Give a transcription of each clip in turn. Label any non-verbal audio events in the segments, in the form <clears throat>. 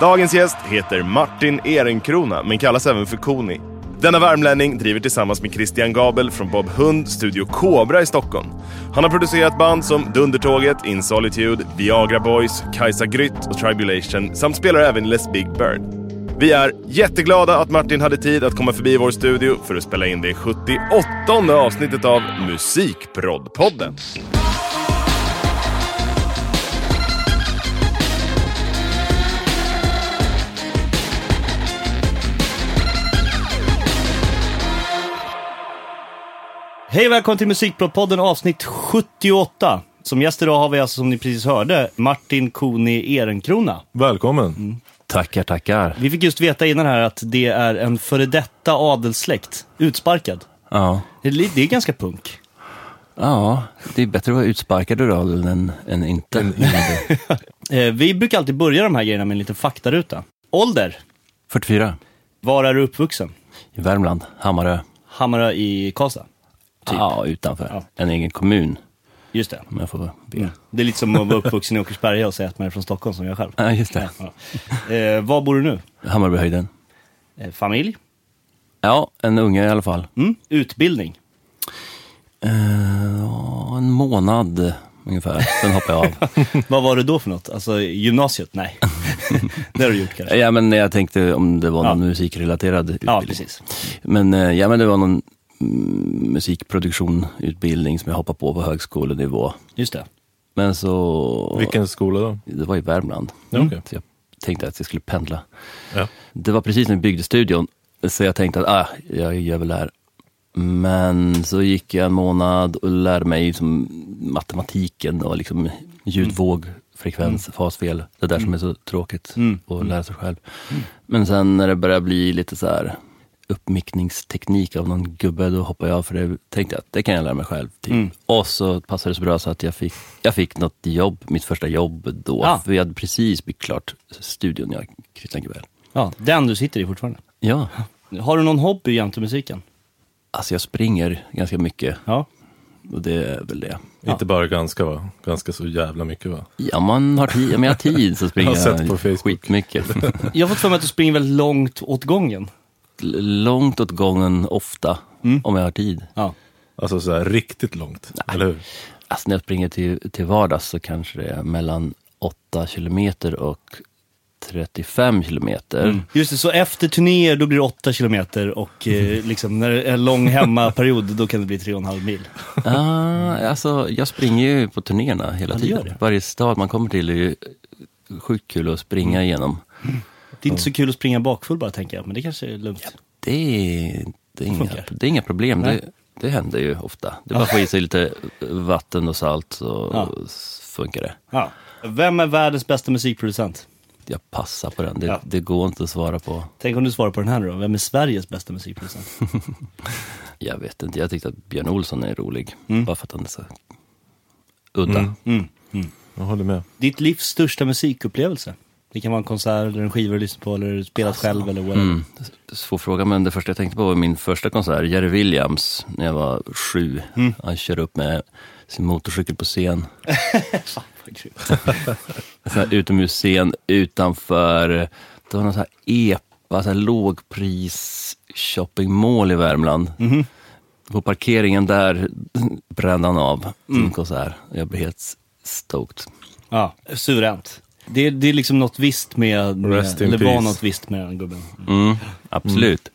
Dagens gäst heter Martin Ehrenkrona, men kallas även för Koni. Denna värmlänning driver tillsammans med Christian Gabel från Bob Hund Studio Cobra i Stockholm. Han har producerat band som Dundertåget, In Solitude, Viagra Boys, Kajsa Grytt och Tribulation samt spelar även Les Big Bird. Vi är jätteglada att Martin hade tid att komma förbi vår studio för att spela in det 78 avsnittet av Musikproddpodden. Hej och välkommen till Musikprodpodden avsnitt 78. Som gäst idag har vi alltså, som ni precis hörde, Martin Koni Ehrenkrona. Välkommen. Tackar, tackar. Vi fick just veta innan här att det är en före detta adelssläkt, utsparkad. Ja. Det är, det är ganska punk. ja, det är bättre att vara utsparkad ur adeln än, än inte. <laughs> Eh, vi brukar alltid börja de här grejerna med en liten faktaruta. Ålder? 44, Var är du uppvuxen? i Värmland, Hammarö. Hammarö i Karlstad? Typ. Ja, utanför. Ja. En egen kommun, Just det. om jag får be. Mm. Det är lite som att vara uppvuxen i Åkersberga och säga att man är från Stockholm som jag själv. Ja, just det. Ja. Eh, var bor du nu? Hammarbyhöjden. Eh, familj? Ja, en unge i alla fall. Mm. Utbildning? Eh, en månad ungefär, sen hoppade jag av. <laughs> Vad var det då för något? Alltså gymnasiet? Nej. <laughs> det har du gjort kanske? ja, men jag tänkte om det var någon Ja. musikrelaterad utbildning. Ja, precis. Men, eh, ja, men det var någon musikproduktion, utbildning som jag hoppade på på högskolenivå. Just det. Men så... Vilken skola då? Det var i Värmland. Ja, okej. Så jag tänkte att jag skulle pendla. Ja. Det var precis när vi byggde studion, så jag tänkte att ah, jag gör väl det här. Men så gick jag en månad och lärde mig som matematiken och liksom ljudvåg, frekvens, fasfel. Det där som är så tråkigt Mm. att lära sig själv. Men sen när det började bli lite så här uppmickningsteknik av någon gubbe, då hoppade jag av för det. Tänkte jag att det kan jag lära mig själv. Typ. Mm. Och så passade det så bra så att jag fick, jag fick något jobb, mitt första jobb då. Ah. För vi hade precis byggt klart studion, jag Christian Gubell. Ja, den du sitter i fortfarande. Ja, Har du någon hobby jämte musiken? alltså jag springer ganska mycket Ja. och det är väl det. Ja. Inte bara ganska va? Ganska så jävla mycket va? Ja, man har tid, om jag har tid så <laughs> springer Jag har sett på Facebook. skitmycket. Jag har fått för mig att du springer väldigt långt åt gången. Långt åt gången ofta, Mm. om jag har tid. Ja. Alltså så här riktigt långt, eller hur? Alltså när jag springer till, till vardags så kanske det är mellan 8 kilometer och 35 kilometer. Just det, så efter turnéer då blir det 8 kilometer och eh, liksom när det är en lång hemmaperiod då kan det bli 3,5 mil. Ah, alltså, jag springer ju på turnéerna hela Ja, tiden. Varje stad man kommer till är ju sjukt kul att springa igenom. Det är inte så kul att springa bakfull bara tänker jag, men det kanske är lugnt. Det är, det är, inga, Funkar. det är inga problem. Nej. Det, det händer ju ofta. Det är bara att få i sig lite vatten och salt så Ja. funkar det. Ja. Vem är världens bästa musikproducent? Jag passar på den. Det, Ja. det går inte att svara på. Tänk om du svarar på den här nu då. Vem är Sveriges bästa musikproducent? <laughs> Jag vet inte. Jag tyckte att Björn Olsson är rolig. Mm. Bara för att han är så udda. Mm. Mm. Jag håller med. Ditt livs största musikupplevelse? Det kan vara en konsert eller en skiva du lyssnar på eller spelat själv eller whatever. Mm. Svår fråga, men det första jag tänkte på var min första konsert, Jerry Williams, när jag var sju. Mm. Han körde upp med sin motorcykel på scen. <laughs> Fan, vad utomhusscen utanför, det var någon sån här EPA, så här lågpris shoppingmall i Värmland. Mhm. På parkeringen där brände han av sin Mm. konsert. Jag blev helt stoked. Ja, suveränt. Det, är- det är liksom något visst med, med Rest in eller var peace. något visst med den gubben. Mm, absolut.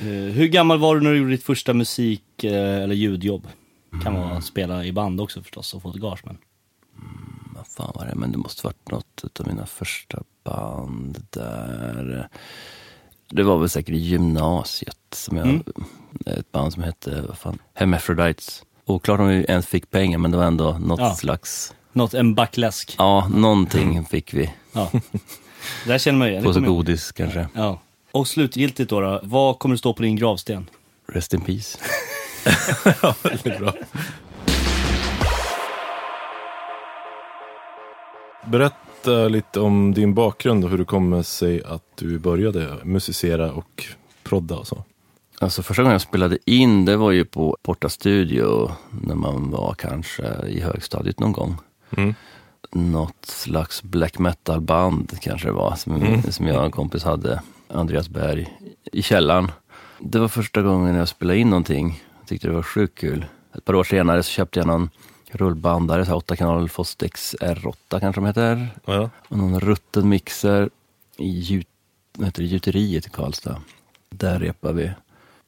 Eh, hur gammal var du när du gjorde ditt första musik eh, eller ljudjobb? Kan vara att spela i band också förstås och få ett gage men. Vad fan var det? Men det måste varit något av mina första band där. Det var väl säkert i gymnasiet som jag, Mm. ett band som hette, vad fan, Hermaphrodites. Oklart om vi ens fick pengar men det var ändå något Ja. slags, Något, en backläsk. ja någonting fick vi. Ja. Det här känner man igen. På så godis kanske. Ja. Och slutgiltigt då, då, vad kommer det stå på din gravsten? Rest in peace. <laughs> Väldigt bra. Berätta lite om din bakgrund och hur det kommer sig att du började musicera och prodda och så. Alltså första gången jag spelade in, det var ju på Porta Studio när man var kanske i högstadiet någon gång. Mm. något slags black metal-band kanske det var, som, som jag och en kompis hade, Andreas Berg, i källaren. Det var första gången jag spelade in någonting. Jag tyckte det var sjukt kul. Ett par år senare så köpte jag någon rullbandare, så här 8 kanal Fostex R8 kanske de heter. Ja. Och någon rutten mixer i gjut, vad heter det, gjuteriet i Karlstad. Där repade vi.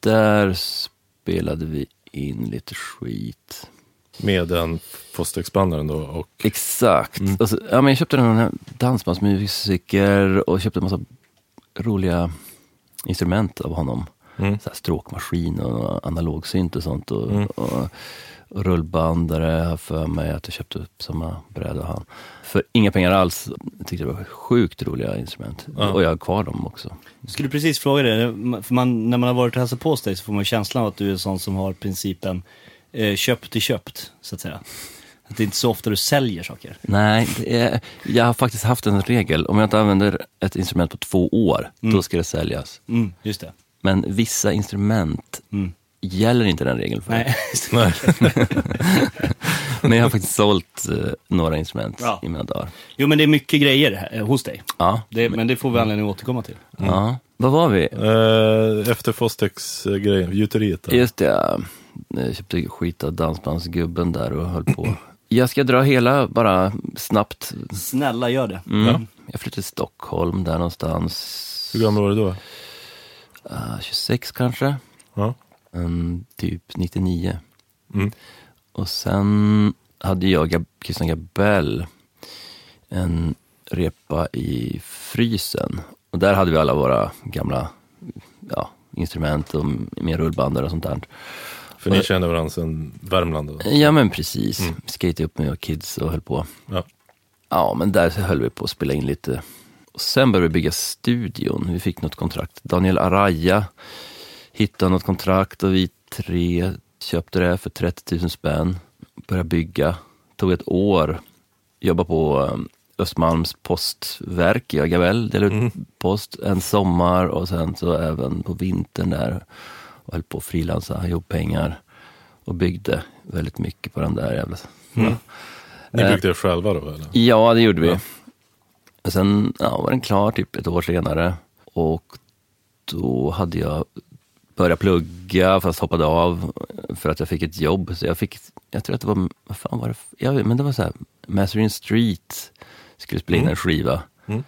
Där spelade vi in lite skit. Med den Fostex-bandaren då och Exakt. Och så, ja, men jag köpte en dansbandsmusiker och köpte en massa roliga instrument av honom. Mm. Så här stråkmaskin och analogsynt och sånt. Och, Mm. och, och rullbandare för mig att jag köpte upp samma bräda han. För inga pengar alls. Jag tyckte det var sjukt roliga instrument. Ja. Och jag har kvar dem också. Jag skulle precis fråga det, för man, när man har varit och hälsat på hos dig så får man känslan av att du är en sån som har principen eh, köpt är köpt, så att säga. Att det är inte så ofta du säljer saker. Nej, det är, jag har faktiskt haft en regel. Om jag inte använder ett instrument på två år, då ska det säljas. Mm, just det. Men vissa instrument Mm. gäller inte den regeln för. Nej, Nej. <laughs> Men jag har faktiskt sålt eh, några instrument Ja. i mina dagar. Jo men det är mycket grejer här, eh, hos dig. Ja. Det, men det får vi anledning att återkomma till. ja. Vad var vi? Eh, efter Fostex-grejen, gjuteriet. Just det, köpte skit av dansbandsgubben där och höll på. Jag ska dra hela bara snabbt. Snälla gör det. Mm. Jag flyttade till Stockholm där någonstans. Hur gammal var du då? eh, 26 kanske. Ja. Mm, typ 99. Mm. Och sen hade jag Gab- Christian Gabell en repa i frysen. Och där hade vi alla våra gamla ja, instrument och mer rullbandare och sånt där. För ni känner varandra sedan Värmland? Då. Ja men precis. Mm. Skate upp med och kids och höll på. Ja. Ja men där höll vi på att spela in lite. Och sen började vi bygga studion. Vi fick något kontrakt. Daniel Araya hittade något kontrakt och vi tre köpte det för 30 000 spänn. Började bygga. Tog ett år. Jobba på um, Östmalms postverk i Agabell. Delade ut post en sommar och sen så även på vintern där. Och höll på att frilansa, ihop pengar. Och byggde väldigt mycket på den där jävla... Ni Eh. byggde det själva då eller? Ja, det gjorde vi. Ja. Och sen ja, var den klar typ ett år senare. Och då hade jag börjat plugga fast hoppade av för att jag fick ett jobb. Så jag fick, jag tror att det var, vad fan var det? Vet, men det var så här, Mastering Street skulle spela in en skiva. Mm.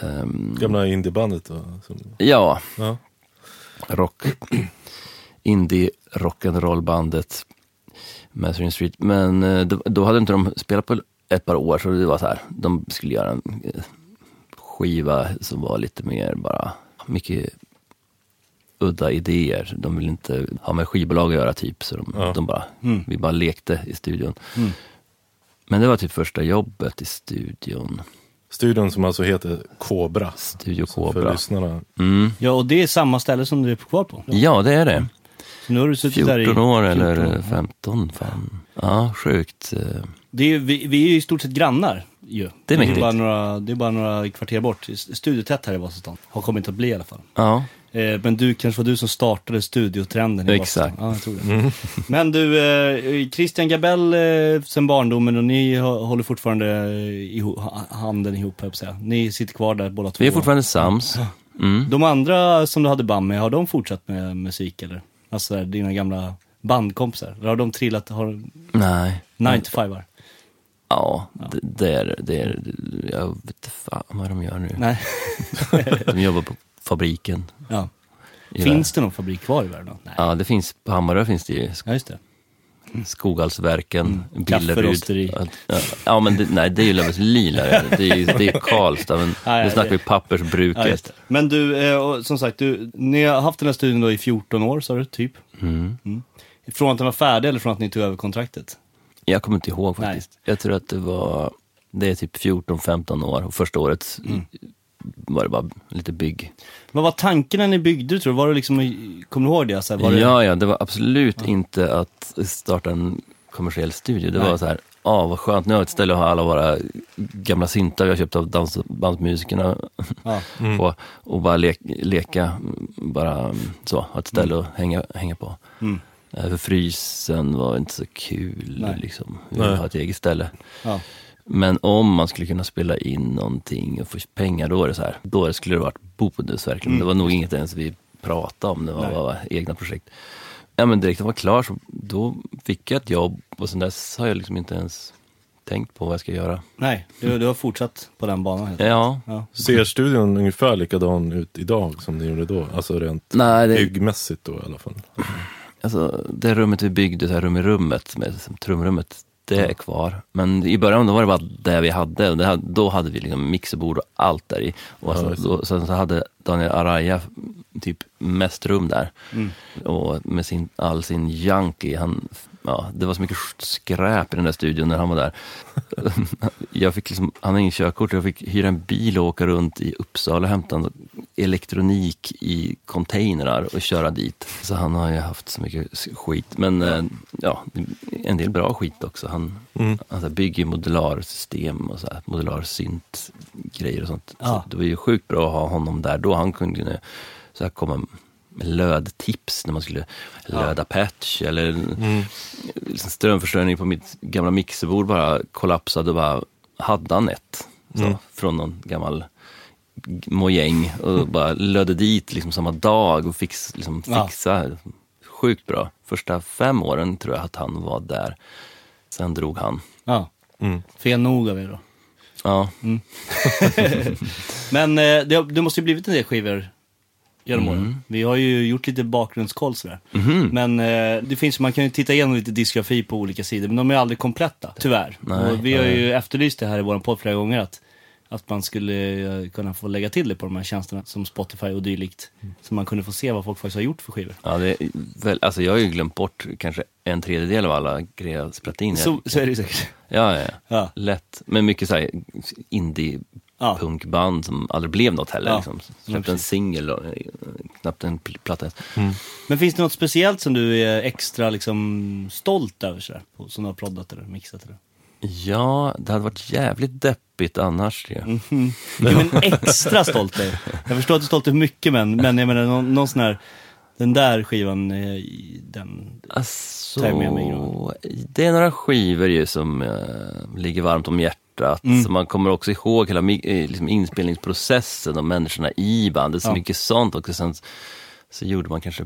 Ehm, Gamla indiebandet då? Som, ja, ja. Rock, indie rock'n'roll-bandet Mastering Street. Men eh, då, då hade inte de spelat på ett par år så det var så här, de skulle göra en eh, skiva som var lite mer bara, mycket udda idéer. De ville inte ha med skivbolag att göra typ, så de, Ja. de bara, Mm. vi bara lekte i studion. Mm. Men det var typ första jobbet i studion, Studion som alltså heter Cobra. Studio Så För lyssnarna. Mm. Ja, och det är samma ställe som du är kvar på. Ja, det är det. Så nu har du suttit där i 14 år 14 eller år. 15, fan. Ja, sjukt. eh. Det är, vi, vi är ju i stort sett grannar ju. Det är mäktigt. bara några, det är bara några kvarter bort. Studiotätt här i Vasastan. Har kommit att bli i alla fall. Ja, Eh, men du, kanske var du som startade studiotrenden i Exakt. Ja, jag tror det. Men du, eh, Christian Gabell eh, sen barndomen och ni håller fortfarande ihop, handen ihop, jag säga. Ni sitter kvar där båda två. vi är fortfarande sams. Mm. De andra som du hade band med, har de fortsatt med musik eller? Alltså där, dina gamla bandkompisar? Eller har de trillat, har Nej. 9 to 5 -ar? Ja, det, det är, det är, jag vet inte fan vad de gör nu. Nej. De jobbar på fabriken. Ja. Finns det någon fabrik kvar i Värmland? Nej. Ja, det finns, på Hammarö finns det ju Ja, just det. Skogalsverken, Mm. Billerud. Kafferosteri. Ja, ja, men det, nej, det är ju Lövesli där. Det är ju det är <laughs> Karlstad, men Nej, nu snackar vi pappersbruket. Ja. Men du, eh, som sagt, du, ni har haft den här studion då i 14 år, sa du, typ? Mm. Från att den var färdig eller från att ni tog över kontraktet? Jag kommer inte ihåg faktiskt. Jag tror att det var, det är typ 14-15 år och första året Mm. Var det bara lite bygg. Vad var tanken när ni byggde, tror du? Var det liksom, kommer du ihåg det? Så här, var det... Ja, ja, det var absolut inte att starta en kommersiell studio. Det Nej. var så här, ah vad skönt, nu har vi ett ställe att ha alla våra gamla syntar vi har köpt av dansbandsmusikerna Ja. <laughs> på och bara le leka, bara mm, så, ha ett ställe att hänga, hänga på. Mm. Eh, För frysen var inte så kul Nej. liksom. Vi ville ha ett eget ställe. Ja. Men om man skulle kunna spela in någonting och få pengar, då är det så här. Då skulle det varit bonus verkligen. Det var nog inget ens vi pratade om, det var, Nej. var egna projekt. Ja men direkt när jag var klar så då fick jag ett jobb och sen dess har jag liksom inte ens tänkt på vad jag ska göra. Nej, du, du har fortsatt på den banan helt Ja, Ja. Ser studion ungefär likadan ut idag som den gjorde då? Alltså rent nej det, byggmässigt då i alla fall. alltså, det rummet vi byggde, så här rum i rummet, med som trumrummet, det är kvar. Men i början då var det bara det vi hade. Det då hade vi liksom mixerbord och allt där i. Och Ja, alltså, det. då, sen så hade Daniel Araya typ mest rum där. Mm. Och med sin, all sin junkie, han, ja, det var så mycket skräp i den där studion när han var där. <laughs> jag fick liksom, han har ingen körkort, jag fick hyra en bil och åka runt i Uppsala och hämta elektronik i containrar och köra dit. Så han har ju haft så mycket skit. Men eh, ja, en del bra skit också. Han, Mm. han så här bygger modularsystem och så här, modular synt grejer och sånt. Ja. Så det var ju sjukt bra att ha honom där då. Han kunde ju så här komma lödtips när man skulle löda patch eller Mm. liksom strömförsörjning på mitt gamla mixerbord bara kollapsade och bara hade han ett. Så, Mm. Från någon gammal mojäng och <laughs> bara lödde dit liksom samma dag och fix, liksom Ja. fixa. Sjukt bra. Första fem åren tror jag att han var där. Sen drog han. Ja, Mm. fel nog av er då. Ja, <laughs> Men eh, det, det måste ju blivit en del skivor genom Mm. åren. Vi har ju gjort lite bakgrundskoll sådär. Mhm. Men eh, det finns, man kan ju titta igenom lite diskografi på olika sidor, men de är aldrig kompletta, tyvärr. Nej, och vi har ju efterlyst det här i vår podd flera gånger, att, att man skulle eh, kunna få lägga till det på de här tjänsterna som Spotify och dylikt. Så man kunde få se vad folk faktiskt har gjort för skivor. ja det är väl, alltså jag har ju glömt bort kanske en tredjedel av alla grejer jag spelat in. Så, så är det säkert. Ja, ja, ja. Ja. Lätt. Men mycket såhär indie Ja. punkband som aldrig blev något heller. Ja. Liksom. Ja, Släppte en singel och eh, knappt en pl- platta. Men finns det något speciellt som du är extra liksom stolt över sådär? På, som du har proddat eller mixat eller? Ja, det hade varit jävligt deppigt annars. ju. Mm. Jo, men extra stolt är jag. Jag förstår att du är stolt över mycket men, men jag menar någon, någon sån här, den där skivan, eh, den, Alltså, Tar jag med mig grabbar. det är några skivor ju som eh, ligger varmt om hjärtat. Mm. Så man kommer också ihåg hela eh, liksom inspelningsprocessen och människorna i bandet. Så Ja. mycket sånt också. Sen så gjorde man kanske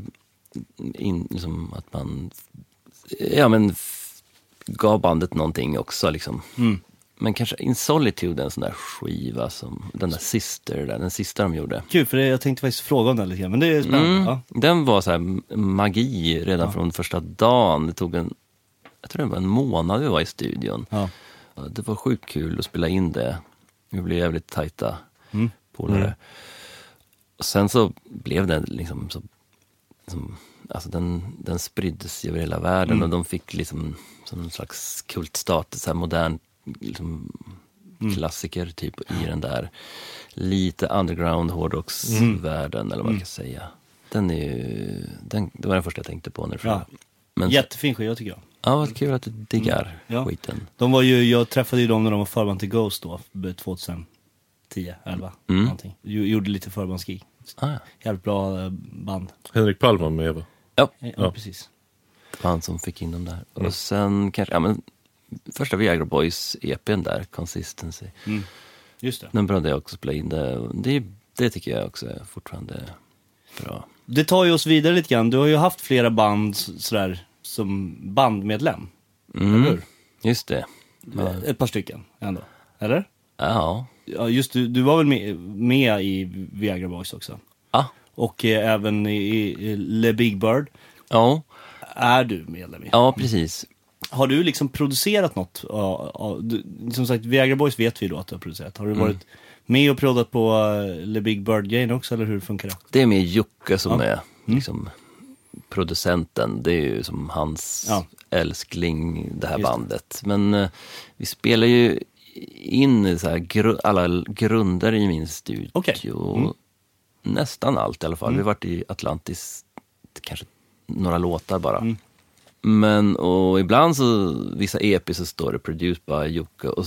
in, liksom att man ja, men gav bandet någonting också. Liksom. mm. Men kanske In Solitude, en sån där skiva som den där Sister, där, den sista de gjorde. Kul för det, jag tänkte faktiskt fråga om den lite grann, men det är spännande. Mm, Ja. Den var så här magi redan Ja. från första dagen. Det tog en, jag tror det var en månad vi var i studion. Ja. Ja, Det var sjukt kul att spela in det. Vi blev jävligt tajta Mm. polare. Mm. Och sen så blev den liksom så, som, alltså den, den spriddes över hela världen Mm. och de fick liksom som en slags kultstatus, så här modern liksom, Mm. klassiker typ i den där lite underground hårdrocksvärlden eller vad man kan säga. Den är ju, den, det var den första jag tänkte på när du frågade. Men, Jättefin skiva tycker jag. ja, vad kul att du diggar Ja. skiten. De var ju, jag träffade ju dem när de var förband till Ghost då, 2010, 11, Mm. någonting. Gjorde lite förbandsgig. Ah, ja. Jävligt bra eh, band. Henrik Palm var med va? ja, Ja, Ja. precis. han som fick in dem där. Mm. Och sen kanske, ja men första Viagra Boys EPn där, Consistency. Mm. Just det. Den behövde jag också spela in. Det, det, det tycker jag också är fortfarande bra. Det tar ju oss vidare lite grann. Du har ju haft flera band sådär som bandmedlem. Mm, hur? Just det. Ett par stycken ändå. Eller? Ja. Ja, just du, du var väl med, med i Viagra Boys också? Ah. Och eh, även i, i Le Big Bird Ja, är du medlem i. ja precis. Har du liksom producerat något? du, som sagt, Viagra Boys vet vi då att du har producerat. Har du Mm. varit med och proddat på uh, Le Big Bird-grejen också, eller hur funkar det? Det är mer Jocke som Ja. är liksom producenten. Det är ju som hans Ja. älskling, det här Just det. bandet. Men eh, vi spelar ju in så gru- alla grunder i min studio. Okej. Mm. Nästan allt i alla fall. Vi har varit i Atlantis, kanske några låtar bara. Mm. Men och ibland så, vissa EP så står det produced by Jocke och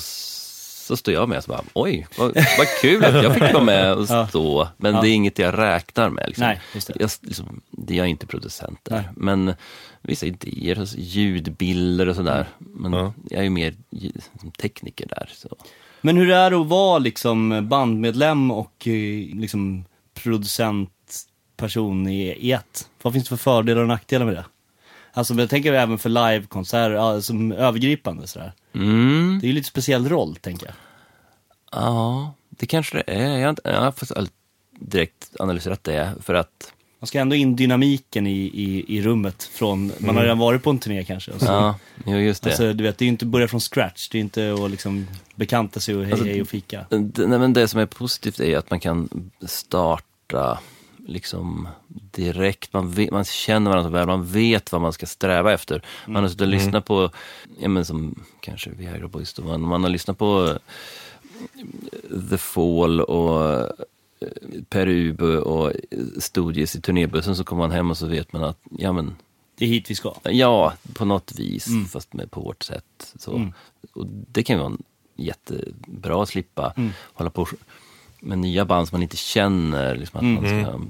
så står jag med och så bara, oj, vad, vad kul att jag fick vara med och <laughs> Ja. stå. Men Ja. det är inget jag räknar med. Liksom. Nej, just det. Jag, liksom, det- jag är inte producent där. Nej. Men vissa idéer, alltså ljudbilder och sådär. Men Ja. jag är ju mer tekniker där. Så. Men hur är det att vara liksom bandmedlem och eh, liksom producentperson i, i ett? Vad finns det för fördelar och nackdelar med det? Alltså men jag tänker även för livekonserter, ja, som övergripande sådär. Mm. Det är ju lite speciell roll, tänker jag. Ja, det kanske det är. Jag har, inte, jag har direkt analyserat det. För att, Man ska ändå in dynamiken i, i, i rummet från, man har redan varit på en turné kanske. Och så, ja, jo, just det. Alltså du vet, det är ju inte börja från scratch, det är inte att liksom bekanta sig och hej Alltså, hej och fika. Det, nej, men det som är positivt är att man kan starta liksom direkt, man, vet, man känner varandra så väl, man vet vad man ska sträva efter. Man har suttit och lyssnat på, ja men som kanske Viagra Boys man, man har lyssnat på eh, The Fall och eh, Perubu och Stooges i turnébussen så kommer man hem och så vet man att, ja men Det är hit vi ska. Ja, på något vis, fast med på vårt sätt. Så. Och det kan ju vara jättebra att slippa hålla på med nya band som man inte känner. Liksom att man ska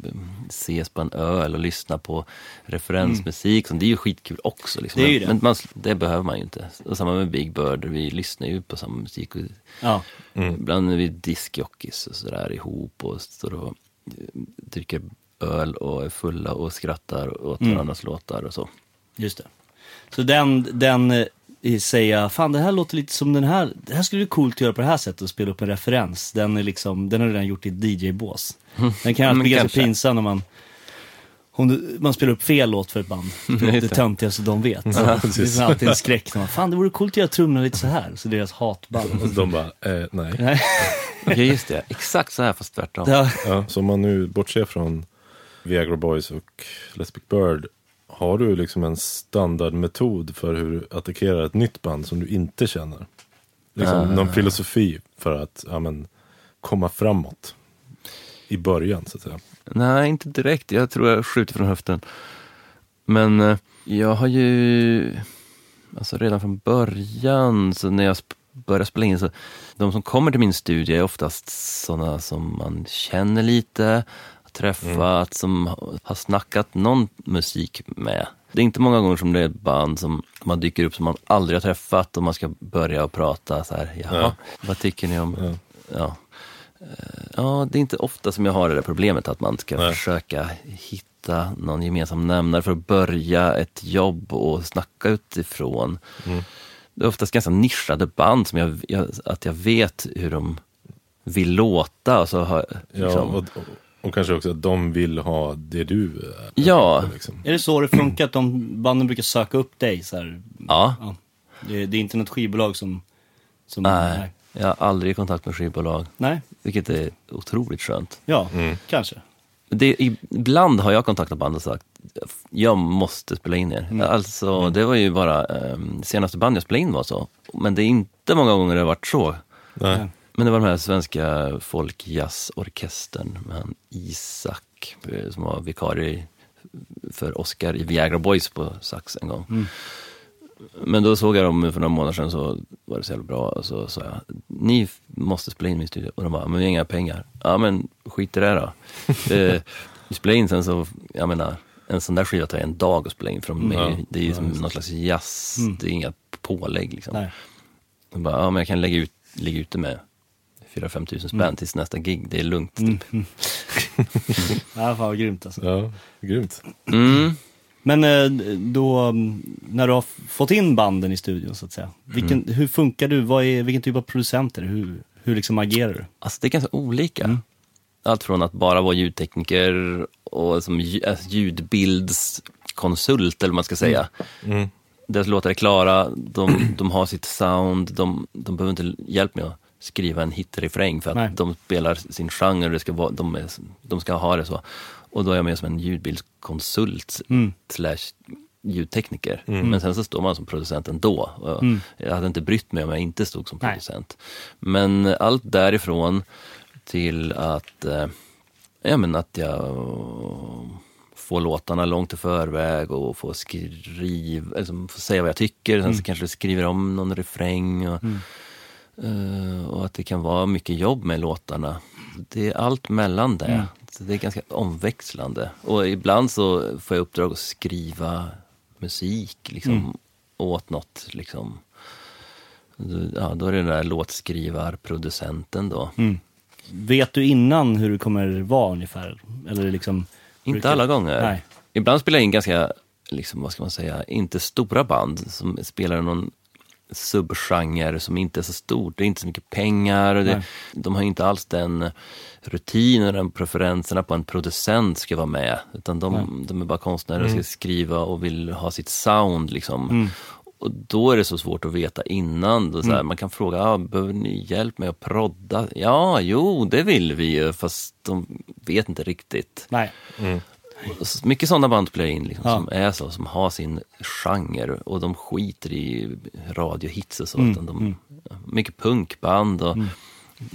ses på en öl och lyssna på referensmusik. Så Det är ju skitkul också. Liksom. Det ju det. Men man, det behöver man ju inte. Och samma med Big Bird, vi lyssnar ju på samma musik. Och Ja. Ibland är vi diskjockeys och sådär ihop och står och eh, dricker öl och är fulla och skrattar åt varandras låtar och så. Just det. Så den, den eh, säga, fan det här låter lite som den här, det här skulle bli coolt att göra på det här sättet och spela upp en referens. Den är liksom, den har redan gjort i ett DJ-bås. Den kan alltid bli ganska pinsam när man, om du, man spelar upp fel låt för ett band. <laughs> Det, det töntigaste de vet. det precis. är alltid en skräck när man, fan det vore coolt att göra trummorna lite så här. Så deras hatband. De bara, eh, nej. Nej. <laughs> Ja, just det. Exakt så här fast tvärtom. Ja, Ja, så om man nu bortser från Viagra Boys och Les Big Bird. Har du liksom en standardmetod för hur du attackerar ett nytt band som du inte känner? Liksom någon filosofi för att ja, men, komma framåt i början så att säga. Nej, inte direkt. Jag tror jag skjuter från höften. Men eh, jag har ju, alltså redan från början, så när jag började spela in, så de som kommer till min studio är oftast sådana som man känner lite, träffat, som har snackat någon musik med. Det är inte många gånger som det är ett band som man dyker upp som man aldrig har träffat och man ska börja och prata så här, jaha, Ja. vad tycker ni om, Ja. ja. Ja, det är inte ofta som jag har det där problemet att man ska Nej. försöka hitta någon gemensam nämnare för att börja ett jobb och snacka utifrån. Mm. Det är oftast ganska nischade band som jag, jag, att jag vet hur de vill låta. Och så har, Ja, liksom, och, och, och kanske också att de vill ha det du är. Ja. Liksom. är det så det funkar att de banden brukar söka upp dig så här? ja, Ja. Det, det är inte något skivbolag som, som nej, jag har aldrig i kontakt med skivbolag, Nej. vilket är otroligt skönt. Ja, Mm. kanske. Det, ibland har jag kontaktat band och sagt jag måste spela in er. Alltså det var ju bara um, senaste band jag spelade in var så. Men det är inte många gånger det har varit så. Nej. Men det var den här svenska folkjazzorkestern med han Isak eh, som var vikarie för Oscar i Viagra Boys på sax en gång. Men då såg jag dem för några månader sedan så var det så jävla bra och så sa jag, ni måste spela in min studio. Och de bara, men vi har inga pengar. Ja men skit i det då. <laughs> eh, vi spelade in sen så, jag menar, en sån där skiva tar en dag att spela in för de är, Ja. det är ju som någon slags jazz, det är inga pålägg liksom. Nej. De bara, ja men jag kan lägga ut, ligga ute med 4-5 tusen spänn tills nästa gig, det är lugnt. Typ. <laughs> Ja, fan vad grymt alltså. Ja, grymt. Mm. Men eh, då, mm, när du har fått in banden i studion så att säga. Vilken, Hur funkar du? Vad är, vilken typ av producent är du? Hur, hur liksom agerar du? Alltså det är ganska olika. Allt från att bara vara ljudtekniker och som alltså ljudbildskonsult eller vad man ska säga. Mm. Deras låtar är klara, de, de har sitt sound, de, de behöver inte hjälp med att skriva en hitrefräng för att Nej. de spelar sin genre, det ska vara, de, är, de ska ha det så. Och då är jag med som en ljudbildskonsult Mm. slash ljudtekniker. Men sen så står man som producent ändå. Och Jag hade inte brytt mig om jag inte stod som Nej. producent. Men allt därifrån till att, eh, ja, men att jag får låtarna långt i förväg och får skriva, alltså, får säga vad jag tycker. Sen så kanske jag skriver om någon refräng. Och, Eh, och att det kan vara mycket jobb med låtarna. Det är allt mellan det. Mm. Det är ganska omväxlande. Och ibland så får jag uppdrag att skriva musik liksom, Mm. åt något. Liksom. Ja, då är det den där låtskrivarproducenten då. Mm. Vet du innan hur det kommer vara ungefär? Eller liksom... Inte brukar- alla gånger. Nej. Ibland spelar jag in ganska, liksom, vad ska man säga, inte stora band som spelar någon subgenre som inte är så stort. Det är inte så mycket pengar. Och det, de har inte alls den rutinen, den preferenserna på en producent ska vara med. Utan de, de är bara konstnärer och ska skriva och vill ha sitt sound. Liksom. Mm. Och då är det så svårt att veta innan. Då, så här, Man kan fråga, ah, behöver ni hjälp med att prodda? Ja, jo, det vill vi ju, fast de vet inte riktigt. Nej. Och så- Mycket sådana band spelar in liksom, Ja. som är så, som har sin genre och de skiter i radiohits och så. Mm, Utan de, Mycket punkband och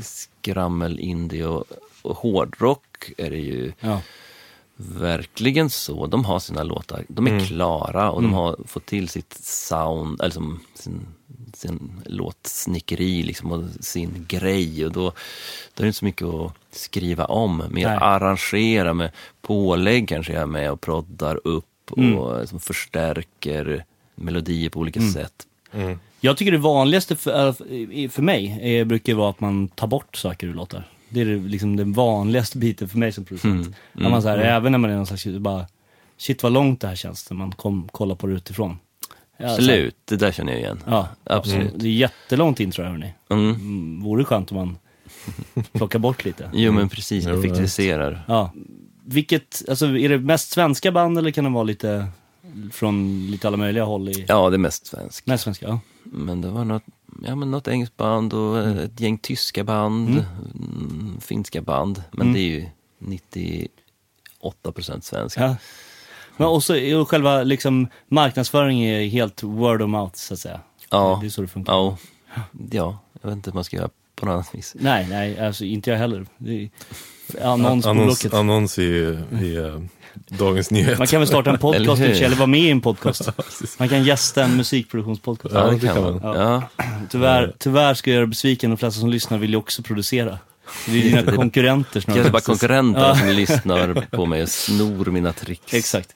skrammel, indie och, och hårdrock är det ju Ja. Verkligen så. De har sina låtar, de är klara och de har fått till sitt sound, eller som sin, sin låtsnickeri liksom, och sin grej. Och då, då är det inte så mycket att skriva om, mer Nej. arrangera med pålägg kanske jag är med och proddar upp och Mm. som förstärker melodier på olika sätt. Jag tycker det vanligaste för, för mig är, brukar vara att man tar bort saker ur låtar. Det är det, liksom den vanligaste biten för mig som producent. Mm. När man så här, Även när man är någon slags, bara, shit vad långt det här känns när man kom, kollar på det utifrån. Ja, så Absolut, det där känner jag igen. Ja, Absolut. Det är jättelångt in tror jag hörni. Mm. Mm, vore skönt om man <laughs> plockar bort lite. Jo men precis, effektiviserar. Ja. Vilket, alltså är det mest svenska band eller kan det vara lite från lite alla möjliga håll? I... Ja, det är mest svenskt. Mest svenska, ja. Men det var något, ja, men något engelskt band och ett gäng tyska band, mm, finska band. Men Mm. det är ju 98 procent svenskt. Ja. Men också är själva liksom, marknadsföring är helt word of mouth så att säga. Ja. Det är så det funkar. Ja, ja, jag vet inte hur man ska göra på något annat vis. Nej, nej, alltså inte jag heller. Det är <laughs> annons på annons, Blocket. annons i, i eh, Dagens Nyheter. Man kan väl starta en podcast Eller eller vara med i en podcast. Man kan gästa en musikproduktionspodcast. Ja, det kan man. man. Ja. Tyvärr, tyvärr ska jag göra besviken, de flesta som lyssnar vill ju också producera. Det är dina konkurrenter snarare. Kanske bara konkurrenter Ja. som lyssnar på mig och snor mina tricks. Exakt.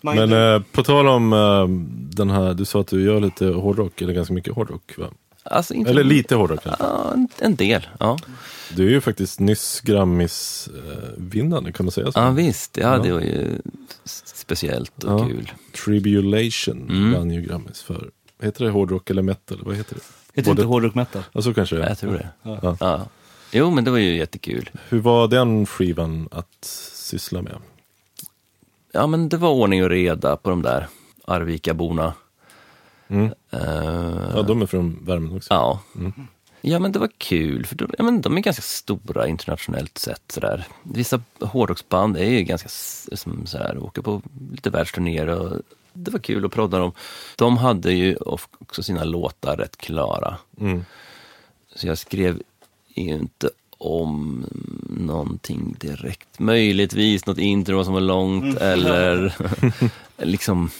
Men eh, på tal om eh, den här, du sa att du gör lite hårdrock, eller ganska mycket hårdrock va? Alltså, inte, Eller lite hårdrock kanske. Ja, en, en del. Ja. Du är ju faktiskt nyss Grammis-vinnande, kan man säga så? ja, visst. Ja, Ja. det var ju speciellt och Ja. kul. Tribulation Mm. vann ju Grammis för. Heter det hårdrock eller metal? Vad heter det? Heter Både- inte hårdrock metal? Ja, så kanske det är. Jag tror det. Ja. Ja. Jo, men det var ju jättekul. Hur var den skivan att syssla med? Ja, men det var ordning och reda på de där Arvikaborna. Mm. Eh, Ja, de är från Värmland också. ja. Mm. ja, men det var kul, för de, ja, men de är ganska stora internationellt sett. Sådär. Vissa hårdrocksband är ju ganska som sådär, åker på lite världsturnéer och det var kul att prodda dem. De hade ju också sina låtar rätt klara. Mm. Så jag skrev inte om någonting direkt. Möjligtvis något intro som var långt eller <laughs> liksom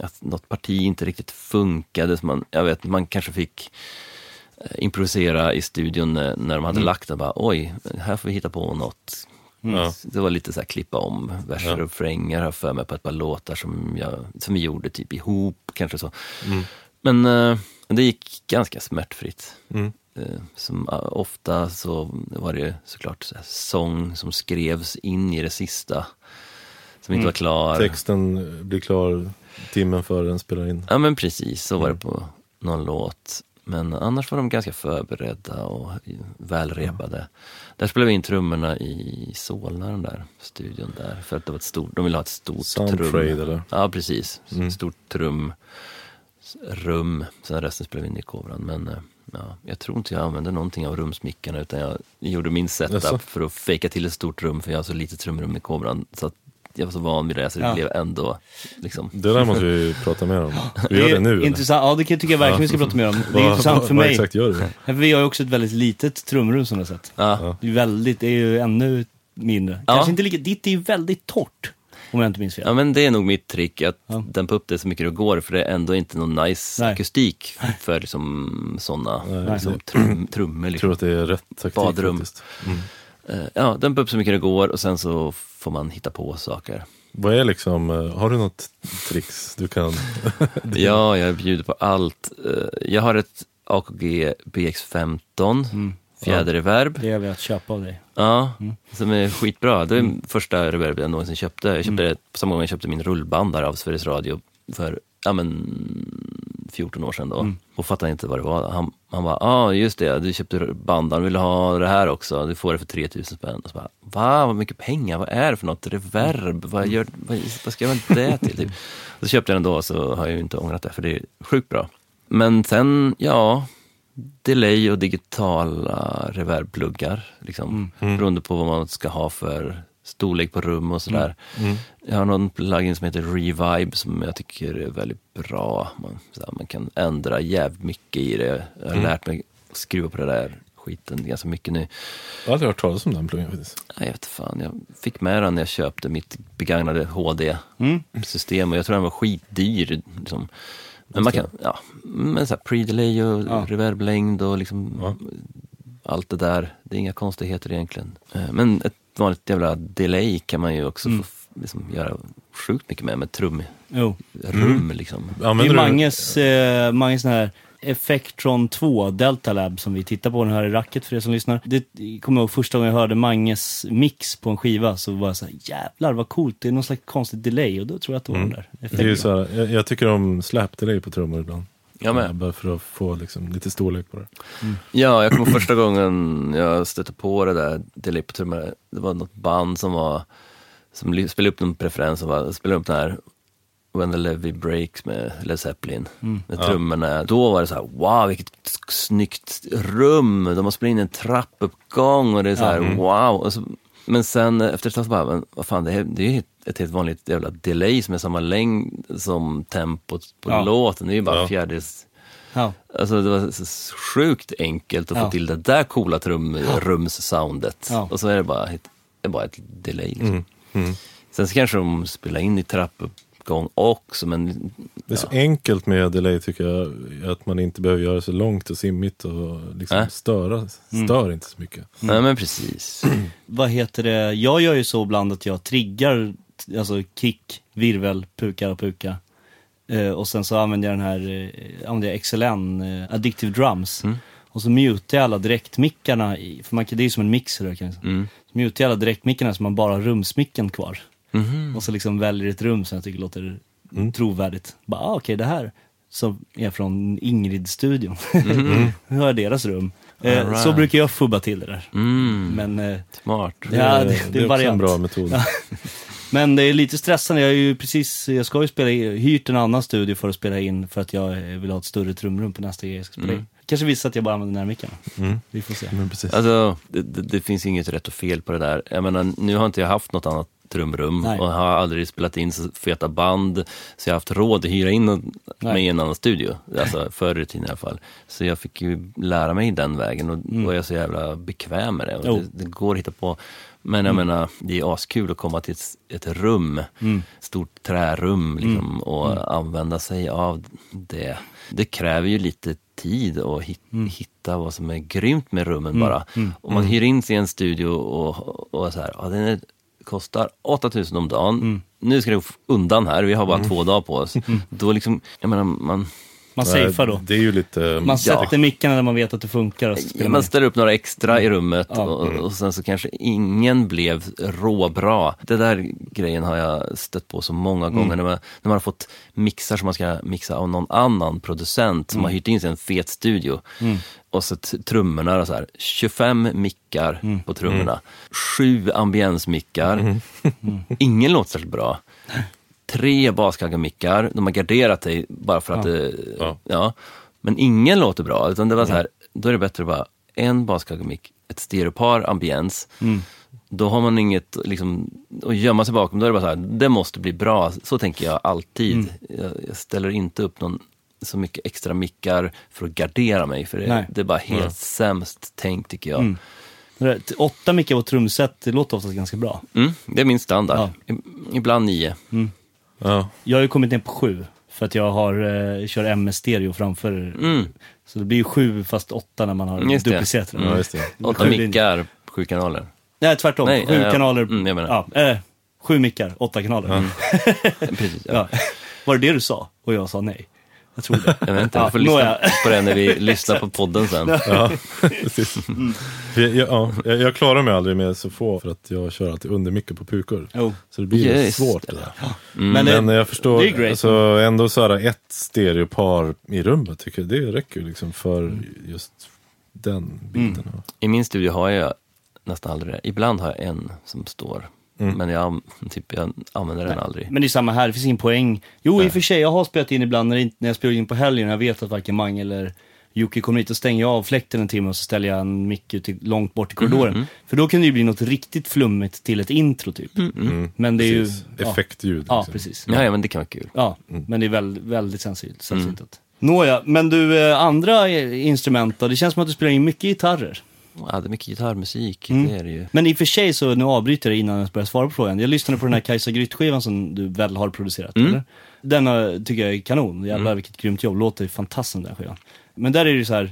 att något parti inte riktigt funkade. Så man, jag vet, man kanske fick eh, improvisera i studion när, de hade lagt det. Bara, Oj, här får vi hitta på något. Ja. Det var lite så här klippa om verser Ja. och refränger har för mig på ett par låtar som, jag, som vi gjorde typ ihop, kanske så. Mm. Men eh, det gick ganska smärtfritt. Mm. Eh, Som, ofta så var det såklart så sång som skrevs in i det sista. Som inte Mm. var klar. Texten blir klar timmen före den spelar in. Ja men precis, så var det Mm. på någon låt. Men annars var de ganska förberedda och välrepade. Där spelade vi in trummorna i Solna, den där studion där. För att det var ett stort, de ville ha ett stort Soundtrade trum. eller? Ja, precis. Mm. Stort trum, rum. Sen resten spelade vi in i kobran. Men eh, ja, jag tror inte jag använde någonting av rumsmickarna utan jag gjorde min setup Jaså? för att fejka till ett stort rum för jag har så lite trumrum i kobran. Så att jag var så van vid det så det Ja. blev ändå liksom Det där måste vi prata mer om. <gasps> Vi gör det nu. eller? Intressant, ja det kan- tycker jag verkligen vi ska prata mer om. Det är <laughs> Vad- intressant vad- för Vad mig. exakt gör du? Vi har ju också ett väldigt litet trumrum som du har sett. Ja. Det är väldigt, det är ju ännu mindre. Ja. Kanske inte lika, ditt är ju väldigt torrt. Om jag inte minns fel. Ja men det är nog mitt trick, att Ja. dämpa upp det så mycket det går för det är ändå inte någon nice Nej. akustik för liksom, sådana liksom, trum, trummor. Jag Liksom. tror att det är rätt taktik Badrum. faktiskt. Mm. Eh, Ja, dämpa upp så mycket det går och sen så får man hitta på saker. Vad är liksom, eh, har du något tricks du kan? <laughs> Ja, jag bjuder på allt. Eh, Jag har ett AKG BX15, Mm. fjäderreverb. Det har vi att köpa av dig. Ja, Mm. som är skitbra. Det är första reverb jag någonsin köpte. Jag köpte Mm. det på samma gång jag köpte min rullbandare av Sveriges Radio för ja, men, 14 år sedan då. Mm. Och fattade inte vad det var. Han, han bara, ja ah, just det, du köpte bandaren, vill du ha det här också? Du får det för 3000 spänn. Och så bara, va, vad mycket pengar, vad är det för något? Reverb, vad, gör, vad, vad ska jag använda det till? Typ. <laughs> Så köpte jag den då så har jag ju inte ångrat det, för det är sjukt bra. Men sen, ja, delay och digitala reverbpluggar. Liksom, Mm. Beroende på vad man ska ha för storlek på rum och sådär. Mm. Jag har någon plugin som heter Revibe som jag tycker är väldigt bra. Man, sådär, man kan ändra jävligt mycket i det. Jag har Mm. lärt mig att skruva på det där skiten ganska mycket nu. Jag har aldrig hört talas om den pluggen faktiskt. Nej, Jag vet fan, jag fick med den när jag köpte mitt begagnade Mm. HD-system och jag tror den var skitdyr. Liksom. Men man kan, ja, men så här pre-delay och Ja. reverblängd och liksom Ja. allt det där. Det är inga konstigheter egentligen. Eh, Men ett vanligt jävla delay kan man ju också Mm. få liksom, göra sjukt mycket med, med trumrum Jo. liksom. Det är Använder du- Manges, eh, Manges sån här Effectron 2 Delta Lab som vi tittar på den här i racket för er som lyssnar. Det jag kommer ihåg första gången jag hörde Manges mix på en skiva så var jag såhär jävlar vad coolt, det är någon slags konstigt delay och då tror jag att det var Mm. den där Det är effekten. så här, jag, jag tycker om slap delay på trummor ibland. Jag med. Bara för att få liksom, lite storlek på det. Ja, jag kommer första gången jag stötte på det där trummor. Det var något band som var som spelade upp någon preferens som var, spelade upp den här When the Levy Breaks med Led Zeppelin. Mm. Med Ja. trummorna. Då var det så här, wow vilket snyggt rum. De har spelat in en trappuppgång och det är så här, Mm. wow. Och så, men sen efter ett tag så bara, men vad fan det är, det är ju ett helt vanligt jävla delay som är samma längd som tempot på Ja. låten. Det är ju bara Ja. fjärdedels Ja. Alltså det var sjukt enkelt att Ja. få till det där coola trumrumssoundet. Ja. Och så är det bara ett, det är bara ett delay. Liksom. Mm. Mm. Sen så kanske de spelar in i trappuppgång också, men Det är så enkelt med delay tycker jag, att man inte behöver göra så långt och simmigt och liksom Äh. störa, stör inte så mycket. nej men precis. <clears throat> Vad heter det, jag gör ju så ibland att jag triggar, alltså kick, virvel, puka och puka. Eh, och sen så använder jag den här, eh, använder jag XLN, eh, Addictive Drums. Mm. Och så mutar jag alla direktmickarna, i, för man, kan- det är ju som en mixer kan jag säga. Mm. Så mutar jag alla direktmickarna så man bara har rumsmicken kvar. Mhm. Och så liksom väljer ett rum som jag tycker låter Mm. trovärdigt. Bara, ah, okej det här som är från Ingrid-studion. <laughs> Mhm. Nu har jag deras rum. Eh, right. Så brukar jag fubba till det där. Mm. Men eh, Smart. Det, Ja, är- det- det är det är också en bra metod. Men det är lite stressande. Jag är ju precis, jag ska ju spela in, hyrt en annan studio för att spela in för att jag eh, vill ha ett större trumrum på nästa grej jag ska spela Mm. in. Kanske visar att jag bara använder micken. Mm. Vi får se. Men precis. Alltså, det, det, det finns inget rätt och fel på det där. Jag menar, nu har inte jag haft något annat trumrum Nej. och har aldrig spelat in så feta band. Så jag har haft råd att hyra in Nej. mig i en annan studio. Alltså <laughs> förr i tiden i alla fall. Så jag fick ju lära mig den vägen och då är jag så jävla bekväm med det. Och Jo. det, det går att hitta på. Men jag menar, det är askul att komma till ett, ett rum, Mm. stort trärum liksom, och använda sig av det. Det kräver ju lite tid att hit, hitta vad som är grymt med rummen bara. Om man hyr in sig i en studio och, och så här, ja, den är, kostar 8000 om dagen. Nu ska det undan här, vi har bara två dagar på oss. Då liksom, jag menar, man, Man safear då. Det är ju lite... Man sätter mickarna där man vet att det funkar och så spelar man ställer upp några extra i rummet Ja. och, och sen så kanske ingen blev råbra. Det där grejen har jag stött på så många gånger när, man, när man har fått mixar som man ska mixa av någon annan producent som har hyrt in sig en fet studio. Och så trummorna och så här, 25 mickar på trummorna, sju ambiensmickar, <laughs> ingen låter särskilt bra. Tre baskaggarmickar, de har garderat dig bara för att det, Ja. ja. Men ingen låter bra, utan det var så här, då är det bättre att bara en baskaggarmick, ett stereopar ambiens. Då har man inget liksom, att gömma sig bakom, då är det bara så här, det måste bli bra. Så tänker jag alltid. Jag, jag ställer inte upp någon så mycket extra mickar för att gardera mig, för det, det är bara helt sämst tänkt tycker jag. Det där- Åtta mickar på trumset, det låter oftast ganska bra. Mm, det är min standard. I, ibland nio. Ja. Jag har ju kommit ner på sju, för att jag har, eh, kör MS-stereo framför. Mm. Så det blir ju sju fast åtta när man har Just duplicerat det. ja, just det. Åtta mickar, sju kanaler. Nej, tvärtom. Nej, sju eh, kanaler. mm, jag menar. ja, eh, sju mickar, åtta kanaler. <laughs> Precis, ja. Ja. Var det det du sa? Och jag sa nej. Jag tror det. Jag vet inte, Ja, vi får lyssna på det när vi lyssnar på podden sen. Ja, <laughs> precis. För Jag, ja, jag, jag klarar mig aldrig med så få för att jag kör alltid under mycket på pukor. Jo. Så det blir Just svårt det. där. Men, det, Men jag förstår, det är great. alltså, ändå så här ett stereopar i rummet, tycker jag, det räcker ju liksom för Mm. just den biten. I min studio har jag nästan aldrig det. Ibland har jag en som står. Men jag, typ, jag använder den aldrig. men det är samma här, det finns ingen poäng. Jo, i och för sig, jag har spelat in ibland när, när jag spelar in på helgen och jag vet att varken Mange eller Jocke kommer hit och stänger jag av fläkten en timme och så ställer jag en mick ut långt bort i korridoren. För då kan det ju bli något riktigt flummigt till ett intro typ. Men det är ju... Precis. Ja, Effektljud. ja, liksom. precis. Ja, ja, men det kan vara kul. Ja, men det är väldigt, väldigt sällsynt. sällsynt. Nåja, men du, eh, andra instrument då? Det känns som att du spelar in mycket gitarrer. Ja, det är mycket gitarrmusik, Mm. det är det ju. Men i och för sig så, nu avbryter jag innan jag börjar svara på frågan. Jag lyssnade på den här Kajsa Grytt-skivan som du väl har producerat, eller? Denna tycker jag är kanon. Jävlar vilket grymt jobb. Låter fantastiskt den skivan. Men där är det ju så här,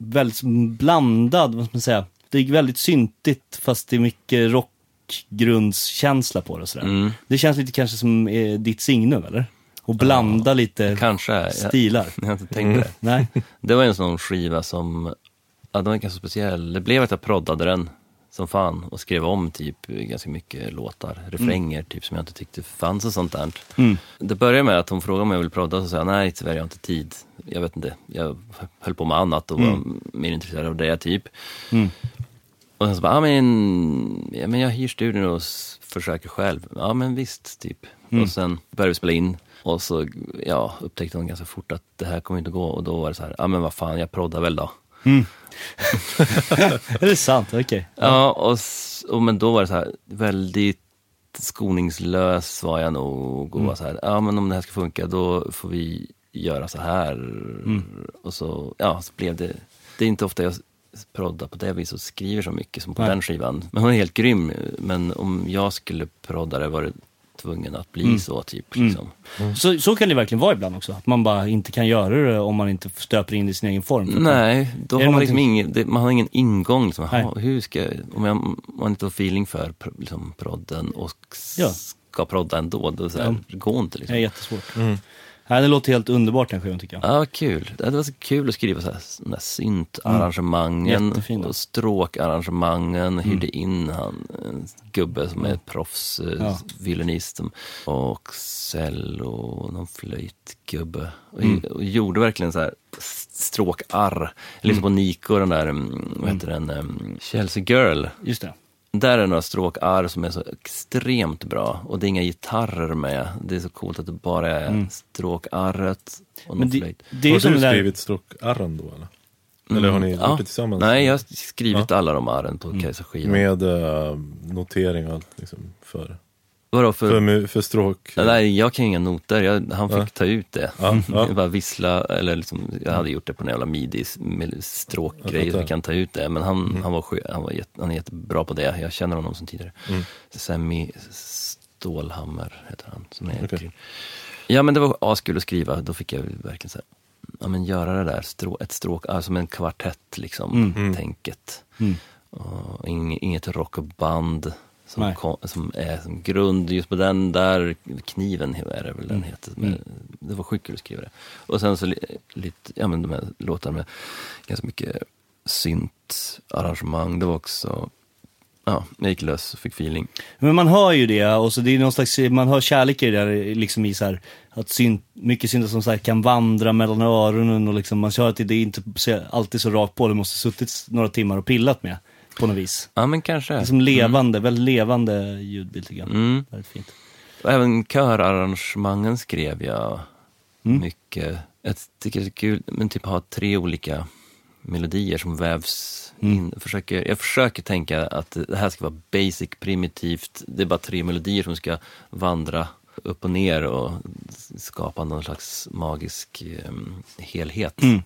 väldigt blandad, vad ska man säga. Det är väldigt syntigt fast det är mycket rockgrundskänsla på det sådär. Mm. Det känns lite kanske som eh, ditt signum, eller? Och blanda lite Kanske. Jag, stilar. jag har inte tänkt på det. Nej? <laughs> Det var en sån skiva som, ja den var ganska speciell. Det blev att jag proddade den som fan och skrev om typ ganska mycket låtar, refränger typ som jag inte tyckte fanns och sånt där. Mm. Det började med att hon frågade om jag ville prodda och så sa jag nej tyvärr jag har inte tid. Jag vet inte, jag höll på med annat och var mer intresserad av det typ. Mm. Och sen så bara, ja men, ja, men jag hyr studion och försöker själv. Ja men visst, typ. Och sen började vi spela in. Och så ja, upptäckte hon ganska fort att det här kommer inte gå. Och då var det så här, ja men vad fan, jag proddar väl då. <laughs> Är det sant? Okej. Ja, och, och men då var det så här, väldigt skoningslös var jag nog. Och var så här, ja men om det här ska funka då får vi göra så här. Och så, ja, så blev det, det är inte ofta jag proddar på det viset och skriver så mycket som på Nej. den skivan. Men hon är helt grym. Men om jag skulle prodda det var det tvungen att bli så typ. Liksom. Så, så kan det verkligen vara ibland också. Att man bara inte kan göra det om man inte stöper in det i sin egen form. Nej, då har man liksom ingen, det, man har ingen ingång. Liksom. Jaha, hur ska, om, jag, om man inte har feeling för pr- liksom, prodden och Ja. ska prodda ändå, då så här, Ja. det går inte. Det är Liksom. jättesvårt. Nej, det låter helt underbart den skivan tycker jag. Ja, kul. Det var så kul att skriva så här, här syntarrangemangen Jättefina. och stråkarrangemangen. Hyrde in han, en gubbe som är proffs, eh, Ja. och cello och någon flöjtgubbe. Och, och gjorde verkligen så här stråkarr. Jag lyssnade på Nico, den där, mm, vad heter den, um, Chelsea Girl. Just det. Där är några stråkarr som är så extremt bra och det är inga gitarrer med. Det är så coolt att det bara är stråkarret och Mm. Men det, det är ju Har du det där... skrivit stråkarren då eller? Eller har ni Mm, gjort det tillsammans? Nej, jag har skrivit alla de arren på Kajsa-skivan. Med uh, noteringar liksom, för, Vadå för... för, för stråk? Nej, jag kan inga noter. Jag, han fick Ja. ta ut det. Ja, <laughs> ja. Bara vissla, eller liksom, jag hade gjort det på en jävla midi med Jag stråkgrej, fattar. Mm. så fick han ta ut det. Men han, han, var, han, var jätte, han är jättebra på det. Jag känner honom sedan tidigare. Mm. Semi Stålhammer heter han. Som är kul. Ja men det var askul att skriva. Då fick jag verkligen så här, ja men göra det där, strå, ett stråk, som en kvartett liksom, Mm. tänket. Mm. Och ing, inget rockband som, kom, som är som grund. Just på den där kniven är det väl den Mm. heter. Men Det var sjukt kul att skriva det. Och sen så li, lite, ja men de här låtarna med ganska mycket synt arrangemang. Det var också, ja, jag gick lös och fick feeling. Men man hör ju det och så det är någon slags, man hör kärlek i det där liksom i så här, att synt, mycket syntar som så här kan vandra mellan öronen och liksom man kör att det, det är inte alltid så rakt på, det måste suttit några timmar och pillat med på något vis. Ja men kanske. Det är som levande, väldigt levande ljudbild tycker jag. Mm. Väldigt fint. Och även körarrangemangen skrev jag Mm. mycket. Jag tycker det är kul, men typ ha tre olika melodier som vävs Mm. in. Försöker, jag försöker tänka att det här ska vara basic, primitivt. Det är bara tre melodier som ska vandra upp och ner och skapa någon slags magisk em, helhet. Mm.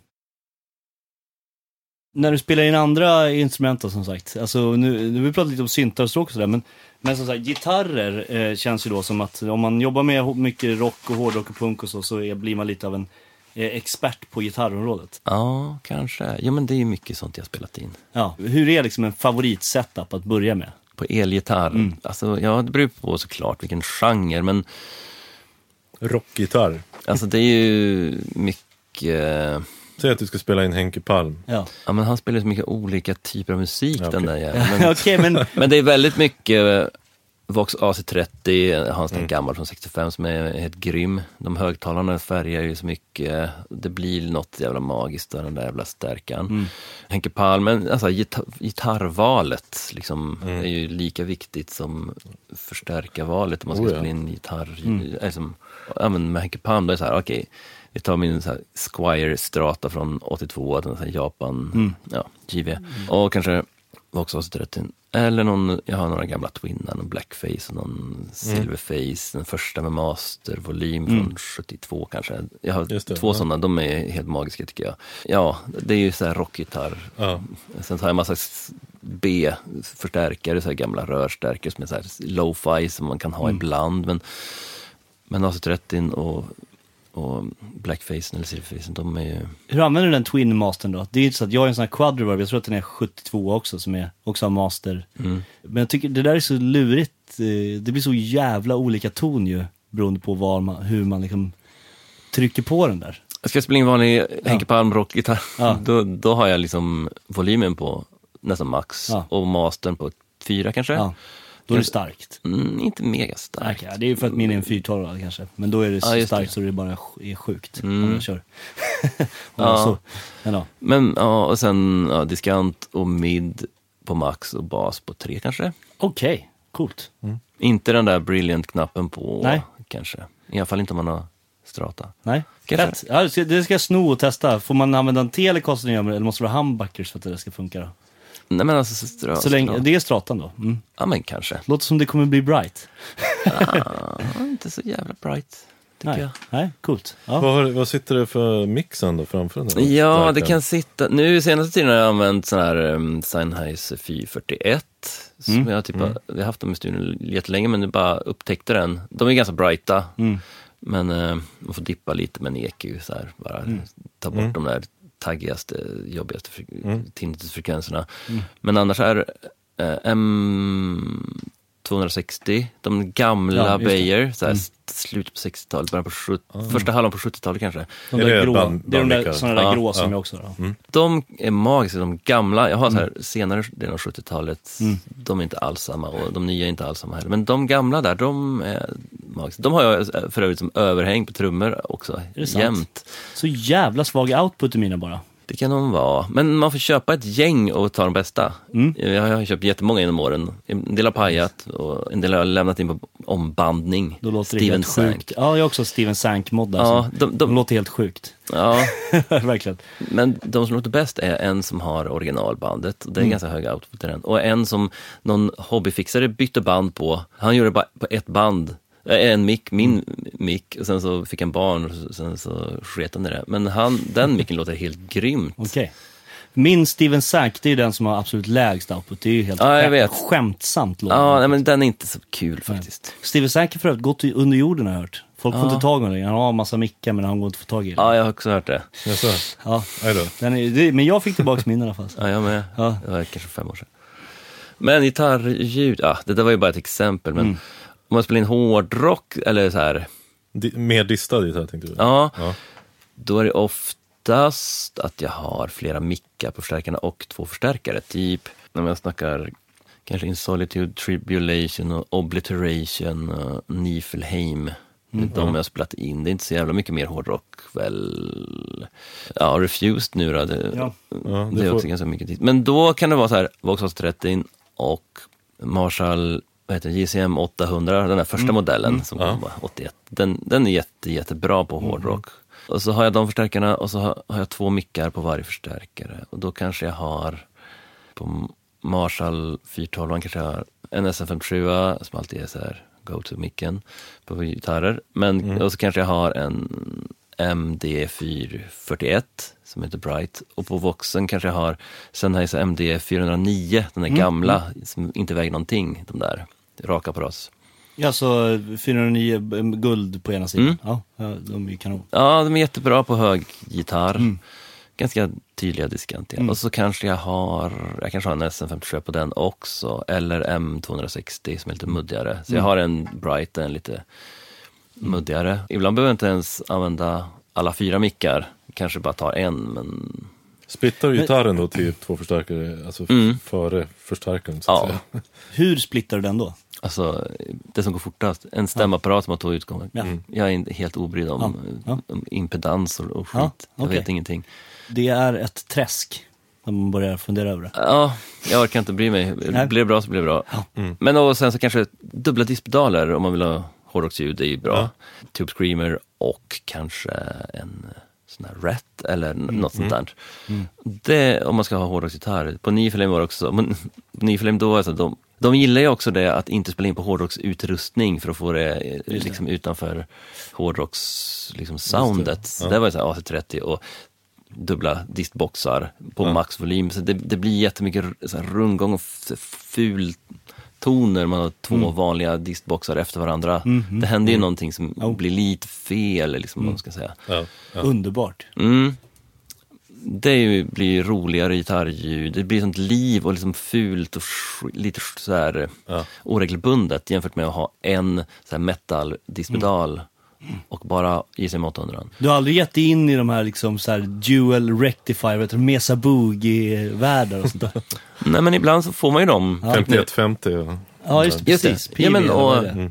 När du spelar in andra instrument då, som sagt, alltså nu, nu har vi pratat lite om syntar och stråk och sådär, men, men som sagt, gitarrer eh, känns ju då som att om man jobbar med mycket rock och hårdrock och punk och så, så är, blir man lite av en eh, expert på gitarrområdet. Ja, kanske. Ja, men det är ju mycket sånt jag har spelat in. Ja, hur är liksom en favoritsetup att börja med? På elgitarr. Alltså, ja, det beror på såklart vilken genre, men Rockgitarr. alltså det är ju mycket... Säg att du ska spela in Henke Palm. Ja, Ja, men han spelar ju så mycket olika typer av musik, Ja, den där jäveln. Men, okej men, <laughs> men det är väldigt mycket eh, Vox AC30, jag har en sån Mm. gammal från 65 som är helt grym. De högtalarna färgar ju så mycket, det blir något jävla magiskt av den där jävla stärkan. Mm. Henke Palm, men alltså gitar gitarrvalet liksom Mm. är ju lika viktigt som förstärkarvalet om man ska Oh, ja. spela in gitarr. Mm. Liksom, ja, men med Henke Palm, då är det så här, okej, vi tar min så Squire Strata från 82, den så här Japan, Mm. ja, JV. Och kanske Vox AC30. Eller någon, jag har några gamla twinnar, någon blackface och någon silverface, den första med mastervolym Mm. från 72 kanske. Jag har det, två ja. sådana, de är helt magiska tycker jag. Ja, det är ju så här rockgitarr. Ja. Sen tar jag en massa B-förstärkare, så här gamla rörstärkare som är så här lo-fi som man kan ha Mm. ibland. Men, men AC30 och, och blackface eller silverface, de är ju... hur använder du den Twin Mastern då? Det är ju inte så att jag har en sån här Quadreverb, jag tror att den är 72 också, som är också har master. Mm. Men jag tycker det där är så lurigt, eh, det blir så jävla olika ton ju, beroende på var man, hur man liksom trycker på den där. Ska jag spela in vanlig Henke Palm rockgitarr, Ja. <laughs> då, då har jag liksom volymen på nästan max Ja. och mastern på fyra kanske. Ja, då är det starkt. Mm, inte mega starkt. Okej, det är ju för att min är en 412 kanske. Men då är det så Ja, starkt det. så det bara är sjukt om Mm. jag kör. <laughs> Ja. ja. så. Men, ja. Men ja, och sen ja, diskant och mid på max och bas på tre kanske. Okej, coolt. Inte den där brilliant-knappen på Nej. kanske. I alla fall inte om man har strata. Nej, fett. Ja, det ska- jag sno och testa. Får man använda en telecaster eller måste det vara humbuckers för att det ska funka då? Nej men alltså stra, Så länge, det är stratan då? Mm. Ja men kanske. Låter som det kommer bli bright. Ja, inte så jävla bright, tycker Nej, jag. Nej coolt. Ja. Vad, har, vad sitter det för mixen då framför den? där Ja, det stärkan? kan sitta. Nu senaste tiden har jag använt sån här um, Sennheiser 441. Som Mm. jag typ har, vi har haft dem i studion jättelänge men nu bara upptäckte den. De är ganska brighta. Mm. Men eh, man får dippa lite med en EQ så här. Bara Mm. ta bort de där taggigaste, jobbigaste fre- Mm. tinnitusfrekvenserna. Mm. Men annars är eh, M260, de gamla Ja, så här, Mm. slutet på 60-talet, början på 70, första halvan på 70-talet kanske. De Är det grå, band- det är de där, sådana där Ja, grå som ja. jag också har. Ja. De är magiska, de gamla. Jag har så här Mm. senare delen av 70-talet, de är inte alls samma och de nya är inte alls samma heller. Men de gamla där, de är magiska. De har jag för övrigt som överhäng på trummor också, jämt. Så jävla svag output i mina bara. Det kan de vara. Men man får köpa ett gäng och ta de bästa. Mm. Jag har köpt jättemånga genom åren. En del har pajat och en del har jag lämnat in på ombandning. Då låter det Steven helt Sank. sjukt. Ja, jag har också Steven Sank-mod där. Ja, de, de de, låter helt sjukt. ja, <laughs> Verkligen. Men de som låter bäst är en som har originalbandet, det är Mm. ganska hög output i den. Och en som någon hobbyfixare bytte band på. Han gjorde bara på ett band, en mick, min Mm. mick, och sen så fick han barn och sen så sket han i det. Men han, den micken låter helt grymt. Okej. Min Steven Sank, det är ju den som har absolut lägst output. Det är ju helt Ja, jag vet. skämtsamt lågt. Ja, nej, men den är inte så kul faktiskt. Steven Sank har för övrigt gått under jorden har jag hört. Folk får Ja. inte tag i honom. Han har en massa mickar men han går inte att få tag i. Ja, jag har också hört det. Jaså? Ja. Den är, det, men jag fick tillbaka min i alla fall. <laughs> Ja, jag med. Ja. Det var kanske fem år sedan. Men gitarrljud, ja, det där var ju bara ett exempel. Mm. Om man spelar in hårdrock, eller så här, Di- mer distad gitarr tänkte du? ja, Ja. Då är det oftast att jag har flera mickar på förstärkarna och två förstärkare. Typ när man snackar kanske In Solitude, Tribulation och Obliteration och Niflheim. Det är de jag har spelat in. Det är inte så jävla mycket mer hårdrock väl. Ja, Refused nu då. Det, Ja. Ja, det är får- också ganska mycket tid. Men då kan det vara så här, Vauxhall 30 och Marshall vad heter det, JCM 800, den där första modellen som Ja. kom bara 81. Den, den är jätte, jättebra på hårdrock. Och så har jag de förstärkarna och så har, har jag två mickar på varje förstärkare. Och då kanske jag har på Marshall 412 kanske jag har en SM57 som alltid är så här go-to-micken på gitarrer. Men och så kanske jag har en MD441 som heter Bright och på Voxen kanske jag har Sennheiser MD409, den där gamla som inte väger någonting, de där raka på ras. Ja, så 409 guld på ena sidan. Mm. Ja, de är kanon. Ja, de är jättebra på hög gitarr. Mm. Ganska tydliga diskantiga. Och så kanske jag har, jag kanske har en SM57 på den också, eller M260 som är lite muddigare. Så Mm. jag har en Bright, en lite muddigare. Ibland behöver jag inte ens använda alla fyra mickar, kanske bara tar en, men Splittar du gitarren då till två förstärkare, alltså f- Mm. före förstärkaren så att Ja. säga? Hur splittar du den då? Alltså, det som går fortast. En stämapparat som har två utgångar. Ja. Jag är inte helt obrydd om, Ja, ja. om impedans och, och skit. Ja, Jag okej. vet ingenting. Det är ett träsk. När man börjar fundera över det. Ja, jag orkar inte bry mig. Nej. Blir det bra så blir det bra. Men och sen så kanske dubbla diskpedaler om man vill ha hårdrocksljud, det är ju bra. Tube Screamer och kanske en sån här Ret eller n- något sånt där. Det om man ska ha hårdrocksgitarr. På Niflame var det också, men <laughs> på Niflame då, alltså, de, de gillar ju också det att inte spela in på hårdrocksutrustning för att få det eh, liksom utanför hårdrocks liksom, soundet. Så det var ju så här AC30 och dubbla distboxar på maxvolym. Så det, det blir jättemycket så här rundgång och ful toner. Man har två vanliga distboxar efter varandra. Det händer ju någonting som blir lite fel, liksom, vad man ska säga. Ja, ja. Underbart. Mm. Det är ju, blir roligare gitarrljud, det blir sånt liv och liksom fult och lite så här Ja. oregelbundet jämfört med att ha en så här metal diskpedal och bara JSM 800. Du har aldrig gett dig in i de här liksom så här dual rectifier, Mesa Boogie-världar och sånt där? <laughs> Nej men ibland så får man ju dem. 51-50 och... Ja, just det. Precis. Ja, men, och- eller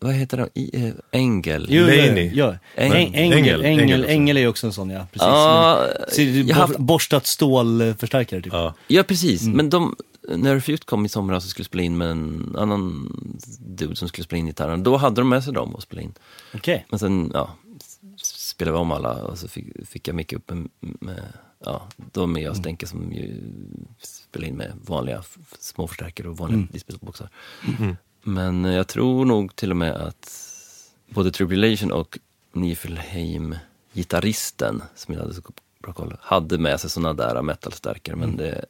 vad är heter det? I, eh, Engel? Jo, Laney. Ja. Ängel ängel, också. är ju också en sån ja. Precis. Så är jag har haft- Borstat stålförstärkare typ. Ja. ja precis, men de, när Refute kom i somras och skulle spela in med en annan dude som skulle spela in gitarren, då hade de med sig dem och spela in. Okej. Men sen, ja, spelade vi om alla och så fick, fick jag mycket upp med, med ja, de med jag Stenke som ju spelar in med vanliga f- små förstärkare och vanliga displayboxar. Men jag tror nog till och med att både Tribulation och Nifelheim gitarristen, som jag hade så bra koll, hade med sig sådana där metalstärkare. Men det,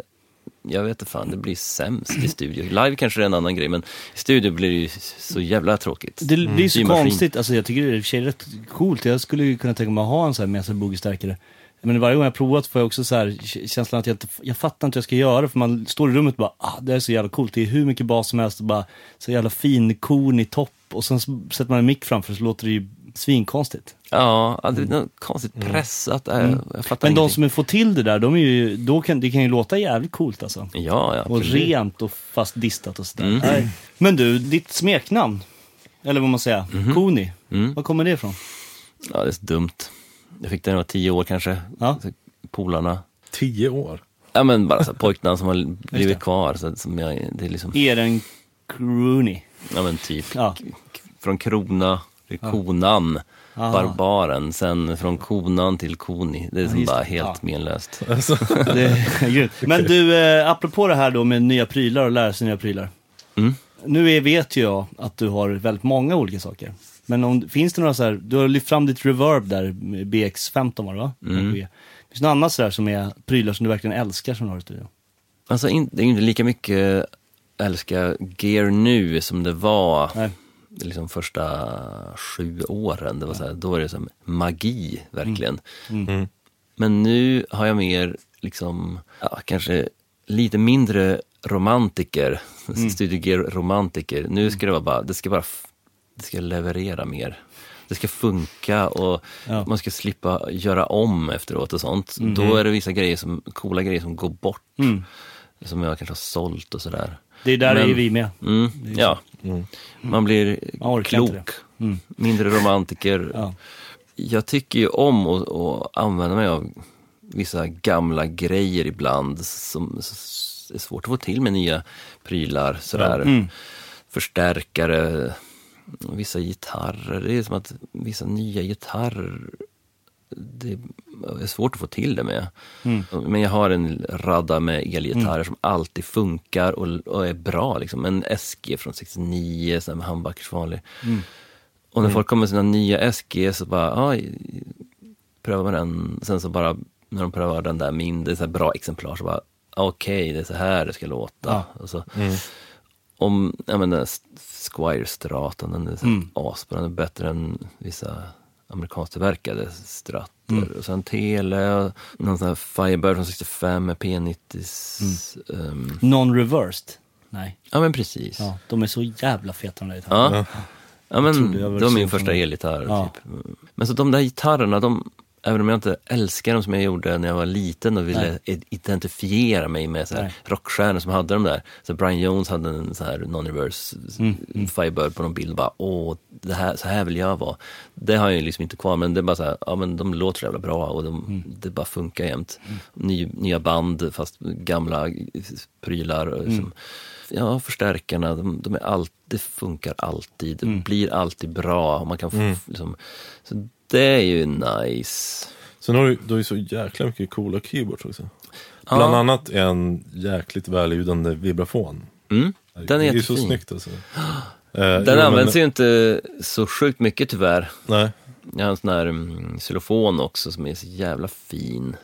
jag vet inte fan, det blir sämst i studio. Live kanske är en annan grej, men i studio blir det ju så jävla tråkigt. Det blir så Symaskin. konstigt, alltså jag tycker det är rätt coolt. Jag skulle ju kunna tänka mig att ha en sån här Mesa Boogie-stärkare. Men varje gång jag provat får jag också så här känslan att jag inte, jag fattar inte vad jag ska göra. För man står i rummet och bara, ah, det är så jävla coolt. Det är hur mycket bas som helst och bara så jävla fin kon i topp. Och sen sätter man en mick framför så låter det ju svinkonstigt. Ja, det är något konstigt pressat. äh, Jag fattar Men de ingenting. som är- får till det där, de är ju, då kan, det kan ju låta jävligt coolt alltså. Ja, ja. Och absolut. rent och fast distat och sådär. Mm. Men du, ditt smeknamn, eller vad man säger, Mhm. Koni, Mm. var kommer det ifrån? Ja, det är så dumt. Jag fick det när jag var tio år kanske. Ja. Polarna. Tio år. Ja men bara så pojknamn som har <laughs> blivit det. kvar. Så som jag, det är liksom, Eren Crooney. ja men typ. Ja. Från krona till konan. Aha. Barbaren. Sen från konan till koni. Det är som bara det. helt Ja. menlöst. <laughs> <laughs> Det är grymt. Men du, eh, apropå det här då med nya prylar och lära sig nya prylar. Mm. Nu är, vet ju jag att du har väldigt många olika saker. Men om, finns det några så här, du har lyft fram ditt reverb där, med BX15 var det va? Mm. Finns det något annat sådär som är prylar som du verkligen älskar som du har i studion? Alltså in, det är ju inte lika mycket älska gear nu som det var Nej. liksom första sju åren. Det var så här, då var det som magi, verkligen. Mm. Men nu har jag mer, liksom, ja, kanske lite mindre romantiker, Mm. <laughs> studiogear-romantiker. Nu ska det vara bara, det ska bara, det ska leverera mer. Det ska funka och Ja. man ska slippa göra om efteråt och sånt. Mhm. Då är det vissa grejer som, coola grejer som går bort. Mm. Som jag kanske har sålt och sådär. Det är där Men- är vi med. Mm, ja, man blir Man klok. Mm. mindre romantiker. Ja. Jag tycker ju om att, att använda mig av vissa gamla grejer ibland som är svårt att få till med nya prylar. Sådär. Mm. Förstärkare, vissa gitarrer. Det är som att vissa nya gitarrer, det är svårt att få till det med. Mm. Men jag har en radda med elgitarrer som alltid funkar och, och är bra. Liksom. En SG från 69, sån här med handbackers vanlig. Mm. Och när folk kommer med sina nya SG så bara, aj, prövar man den, sen så bara när de prövar den där mindre, så här bra exemplar så bara okej, det är så här det ska låta. Ja. Och så, Om, ja men den här Squire Stratan, den är Mm. asbra, den är bättre än vissa amerikansktillverkade stratter. Mm. Och sen Tele, och någon sån här Firebird från 65 med P90. Mm. ehm, Non-reversed? Nej. ja men precis. Ja, de är så jävla feta de där gitarrerna. Ja. Ja men jag var det var min första elgitarr. Ja. Typ. Men så de där gitarrerna, de, även om jag inte älskar dem som jag gjorde när jag var liten och ville i- identifiera mig med så här Nej. rockstjärnor som hade de där. Så Brian Jones hade en så här non-reverse Mm, Firebird på någon bild. Bara, Åh, det här, så här vill jag vara. Det har jag ju liksom inte kvar, men det är bara så här, ja men de låter så jävla bra och de, Mm. det bara funkar jämt. Ny, nya band fast gamla prylar. och Mm. Liksom. Ja, förstärkarna, de, de är allt, det funkar alltid. Mm. Det blir alltid bra. Man kan få, liksom, så det är ju nice. Sen har du, du har ju så jäkla mycket coola keyboards också. Ja. Bland annat en jäkligt välljudande vibrafon. Mm. Den är det är så jättefin. snyggt alltså. <gasps> Eh, Den jo, men- används ju inte så sjukt mycket tyvärr. Nej, Jag har en sån här mm, xylofon också som är så jävla fin.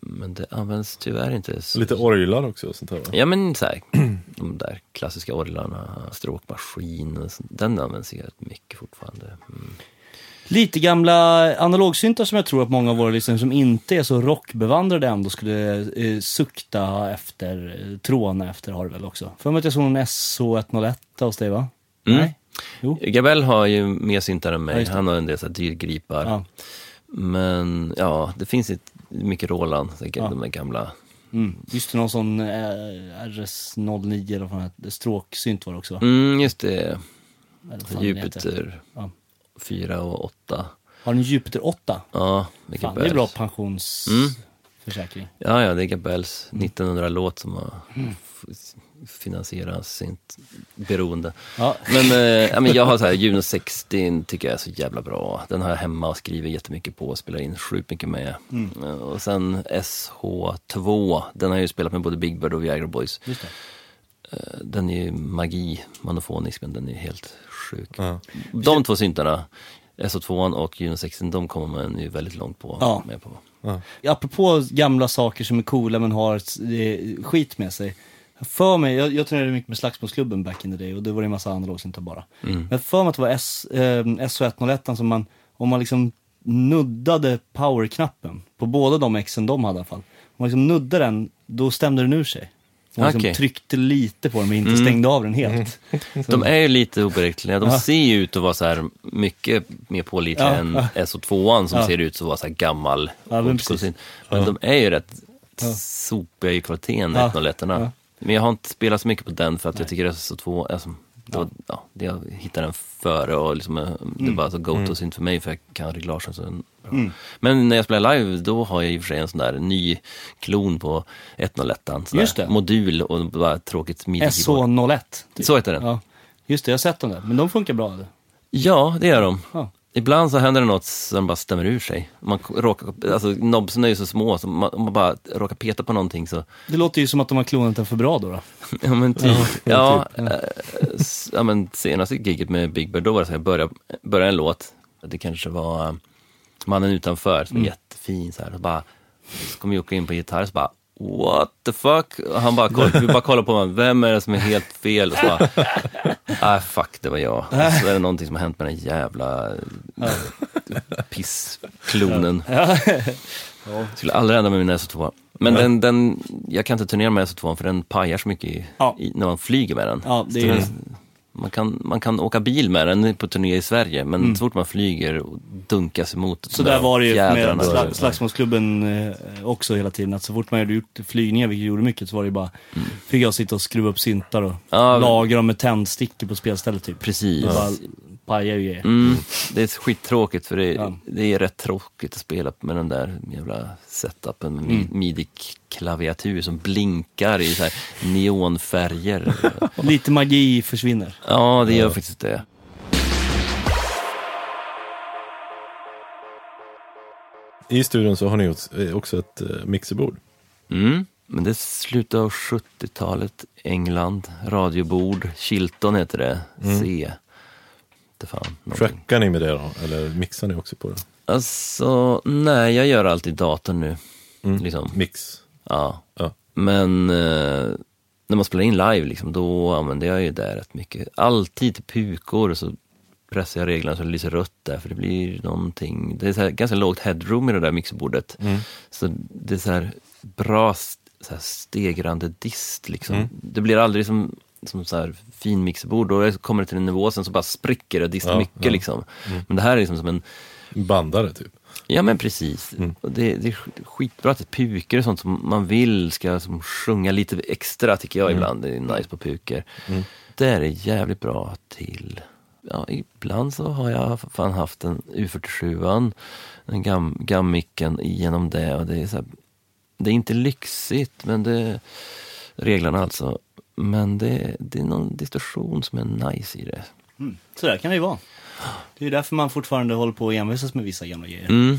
Men det används tyvärr inte så lite orglar också och sånt här va? Ja men så här, <clears throat> de där klassiska orglarna, stråkmaskin, och sånt, den används ju rätt mycket fortfarande. Mm. Lite gamla analogsyntar som jag tror att många av våra lyssnare som inte är så rockbevandrade ändå skulle eh, sukta efter, eh, tråna efter har du väl också? För mig att jag såg någon SO101 hos dig va? Mm. Nej? Jo. Gabell har ju mer syntar än Ja, mig, det. han har en del så här dyrgripar. Ja. Men ja, det finns ett, mycket Roland, så Ja. de är gamla. Mm. Just det, någon sån eh, RS09 eller vad det heter. stråksynt var det också va? Mm, just det, den. Jupiter Ja. 4 och 8. Har ni Jupiter 8? Ja, det är Fan, det är bra Mm. pensionsförsäkring. Ja, ja, det är Gabells 1900-låt som har Mm. F- finansierat sitt beroende. Ja. Men, eh, ja, men jag har så här, Juno 60 tycker jag är så jävla bra. Den har jag hemma och skriver jättemycket på och spelar in sjukt mycket med. Mm. Eh, Och sen SH2, den har jag ju spelat med både Big Bird och Viagra Boys. Just det. Eh, Den är ju magi, monofonisk, men den är helt sjuk. Ja. De två syntarna, SH2 och Juno 60, de kommer man ju väldigt långt på. Ja. Med på. Apropå gamla saker som är coola men har eh, skit med sig. För mig, jag, jag turnerade mycket med Slagsmålsklubben back in the day och det var det en massa analogsyntar bara. Mm. Men för mig att det var S, eh, SO101 som man, om man liksom nuddade powerknappen på båda de exen de hade i alla fall. Om man liksom nuddade den, då stämde den ur sig. Man liksom Okej. tryckte lite på den men inte Mm. stängde av den helt. <laughs> De är ju lite oberäkneliga. De Ja. ser ju ut att vara så här mycket mer pålitliga Ja, än ja. SO2 som Ja. ser ut att vara så här gammal. Ja, men men de är ju rätt sopiga i kvaliteten, Ja. 101 Ja. Men jag har inte spelat så mycket på den för att jag tycker SO2, alltså, då, ja. jag hittar den före och liksom, eh, det Mm. är bara så go-to-synt för mig för jag kan reglagen. Så den, ja. Men när jag spelar live då har jag i och för sig en sån där ny klon på 101 sån Just det. modul och bara tråkigt midi-keyboard. SO01. typ. Så heter den. Ja. Just det, jag har sett dem där. Men de funkar bra. eller? Ja, det gör de. Ja. Ibland så händer det något som bara stämmer ur sig. Man råkar, alltså nobsen är ju så små, så man, om man bara råkar peta på någonting så, Det låter ju som att de har klonat den för bra då. då. <laughs> ja men typ, ja, typ. eh, ja men senaste giget med Big Bird, då var det så här, jag började, började en låt, det kanske var eh, Mannen utanför, som är jättefin så här, och bara, så kom Jocke in på gitarr, så bara, what the fuck? Och han bara, koll, vi bara kollar på honom, vem är det som är helt fel? Och så bara, <laughs> ah fuck, det var jag. Och så är det någonting som har hänt med den jävla pissklonen. Skulle aldrig ändra med min SO2. Men den, den, jag kan inte turnera med SO2 för den pajar så mycket i, Ja. i, när man flyger med den. Ja, det är- den- man, kan, man kan åka bil med den på turné i Sverige, men så fort man flyger och dunkas emot Mm. Så där var det ju med sla, slagsmålsklubben eh, också hela tiden. Att så fort man hade gjort flygningar, vilket gjorde mycket, så var det bara, fick jag sitta och skruva upp syntar och Ja, lagra dem med tändstickor på spelstället typ. Precis. Bara pajar ju. Mm, det är skittråkigt för det, Ja. det är rätt tråkigt att spela med den där jävla setupen med Mm. midi-klaviatur som blinkar i så här neonfärger. <laughs> Lite magi försvinner. ja, det gör faktiskt det. I studion så har ni gjort eh, också ett eh, mixerbord. Mm. Men det är slutet av 70-talet, England, radiobord, Chilton heter det, C. Det fan, någonting. Trackar ni med det då? Eller mixar ni också på det? Alltså, nej, jag gör allt i datorn nu. Liksom. Mix. Ja. Ja. Men eh, när man spelar in live, liksom, då använder jag ju det rätt mycket. Alltid till pukor så pressar jag reglerna så det lyser rött där, för det blir någonting. Det är ganska lågt headroom i det där mixerbordet. Så det är så här bra så här stegrande dist liksom. Det blir aldrig som, som så här fin mixerbord, då kommer det till en nivå, sen så bara spricker det och distar Ja, mycket ja. liksom. Men det här är liksom som en Bandare typ. Ja men precis. Och det, det är sk- skitbra att det är puker och sånt som man vill ska som sjunga lite extra tycker jag ibland. Det är nice på puker. Det är jävligt bra till. Ja, ibland så har jag fan haft en U47, en gam, gammicken genom det och det är så här, Det är inte lyxigt, men det reglerna alltså. Men det, det är någon distorsion som är nice i det. Mm. Så där kan det ju vara. Det är därför man fortfarande håller på att envisas med vissa gamla grejer. Mm.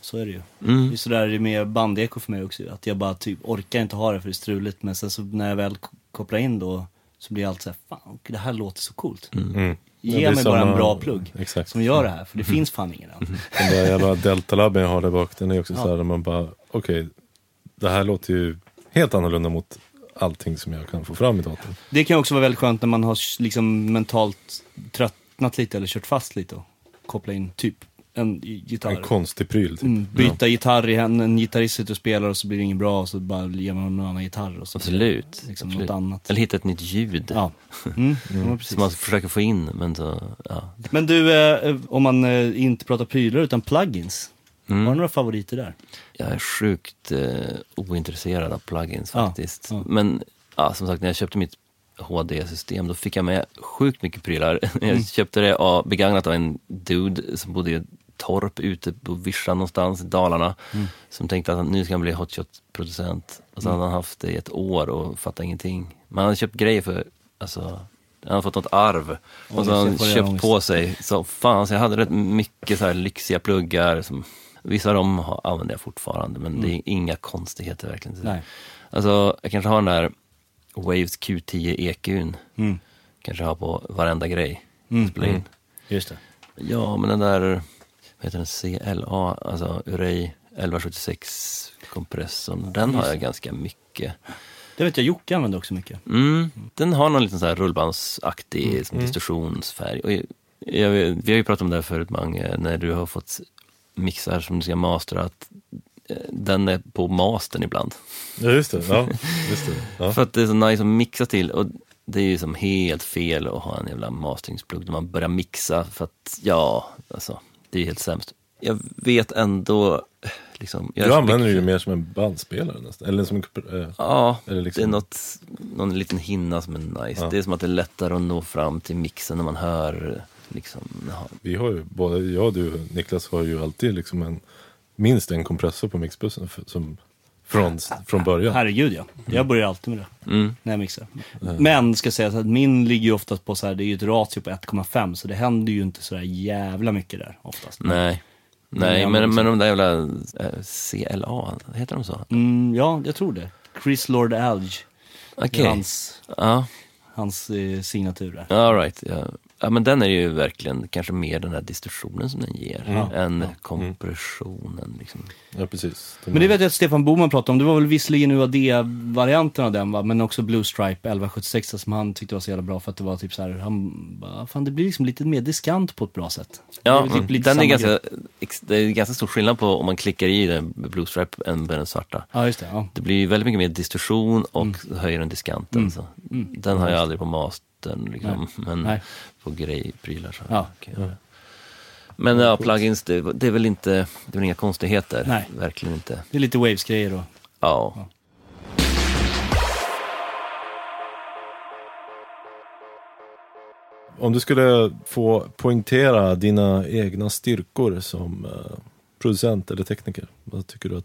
Så är det ju. Mm. Det är sådär det är med bandeko för mig också. Att jag bara typ orkar inte ha det för det är struligt. Men sen så när jag väl kopplar in då så blir jag alltid såhär, fan det här låter så coolt. Mm. Ge Ja, mig bara en bra plugg <laughs> Exakt. som gör det här. För det finns fan ingen annan. Den där jävla deltalabben jag har där bak, den är också Ja. så här där man bara, okej, det här låter ju helt annorlunda mot allting som jag kan få fram i datorn. Det kan också vara väldigt skönt när man har liksom mentalt tröttnat lite eller kört fast lite och koppla in typ en gitarr. En konstig pryl typ. Mm, byta gitarr i händerna, en gitarrist sitter och spelar och så blir det inget bra och så bara ger man någon annan gitarr och så Absolut. liksom absolut. något annat. Eller hitta ett nytt ljud. Ja, mm, <laughs> ja precis. Som man försöker få in, men så, ja. Men du, eh, om man eh, inte pratar prylar utan plugins. Mm. Har du några favoriter där? Jag är sjukt eh, ointresserad av plugins Ja, faktiskt. ja. Men ja, som sagt, när jag köpte mitt HD-system, då fick jag med sjukt mycket prylar. <laughs> Mm. Jag köpte det av, begagnat av en dude som bodde i ett torp ute på Virsa någonstans i Dalarna. Mm. Som tänkte att nu ska han bli hotshot-producent. Och så hade han haft det i ett år och fattade ingenting. Men han hade köpt grejer för, alltså, han hade fått något arv. Och så har han köpt på sig, så fan, så jag hade rätt mycket så här lyxiga pluggar. Som, vissa av dem har, använder jag fortfarande, men det är inga konstigheter verkligen. Mm. Nej. Alltså, jag kanske har den där Waves Q10 EQn. Mm. Kanske har på varenda grej. Mm. Spela in. Just det. Ja, men den där, vad heter den, CLA, alltså Urey 1176 kompressorn, den har jag ganska mycket. Det vet jag Jocke använder också mycket. Mm, den har någon liten så här rullbandsaktig som distorsionsfärg. Och jag, jag, vi har ju pratat om det här förut Mange, när du har fått mixar som du ska mastra, att eh, den är på mastern ibland. Ja, just det. Ja, <laughs> just det. Ja. För att det är så nice att mixa till och det är ju som helt fel att ha en jävla masteringsplugg när man börjar mixa för att, ja, alltså, det är ju helt sämst. Jag vet ändå, liksom. Du använder det ju mer som en bandspelare nästan. Eller som en... eh, Ja, Eller liksom- det är något, någon liten hinna som är nice. Ja. Det är som att det är lättare att nå fram till mixen när man hör liksom. Vi har ju, både jag och du Niklas har ju alltid liksom en, minst en kompressor på mixbussen för, som, från, från början. Herregud ja. Jag börjar alltid med det. Mm. När jag mixar. Men ska sägas att min ligger ju oftast på så här, det är ju ett ratio på 1,5 så det händer ju inte så där jävla mycket där oftast. Nej, nej men, men de där jävla eh, CLA, heter de så? Mm, ja, jag tror det. Chris Lord Alge. Okej, är hans, ja, hans eh, signatur där. all right. Ja. Ja, men den är ju verkligen kanske mer den här distorsionen som den ger, än kompressionen. Liksom. Ja, precis. De Men det vet jag att Stefan Boman pratade om. Det var väl visserligen UAD-varianten av den va, men också Blue Stripe 1176 som han tyckte var så jävla bra för att det var typ så här, han bara, fan det blir liksom lite mer diskant på ett bra sätt. Ja, det typ lite den är ganska, det är ganska stor skillnad på om man klickar i den Blue Stripe än med den svarta. Ja, just det. Ja. Det blir väldigt mycket mer distorsion och Mm. höjer den diskanten. Så. Den har jag aldrig på mastern, liksom, men Nej. På grejprylar. Så. Ja. jag göra. Men ja, plugins, det, det är väl inte, det är väl inga konstigheter. Nej. Verkligen inte. Det är lite Waves-grejer och Ja. Om du skulle få poängtera dina egna styrkor som eh, producent eller tekniker, vad tycker du att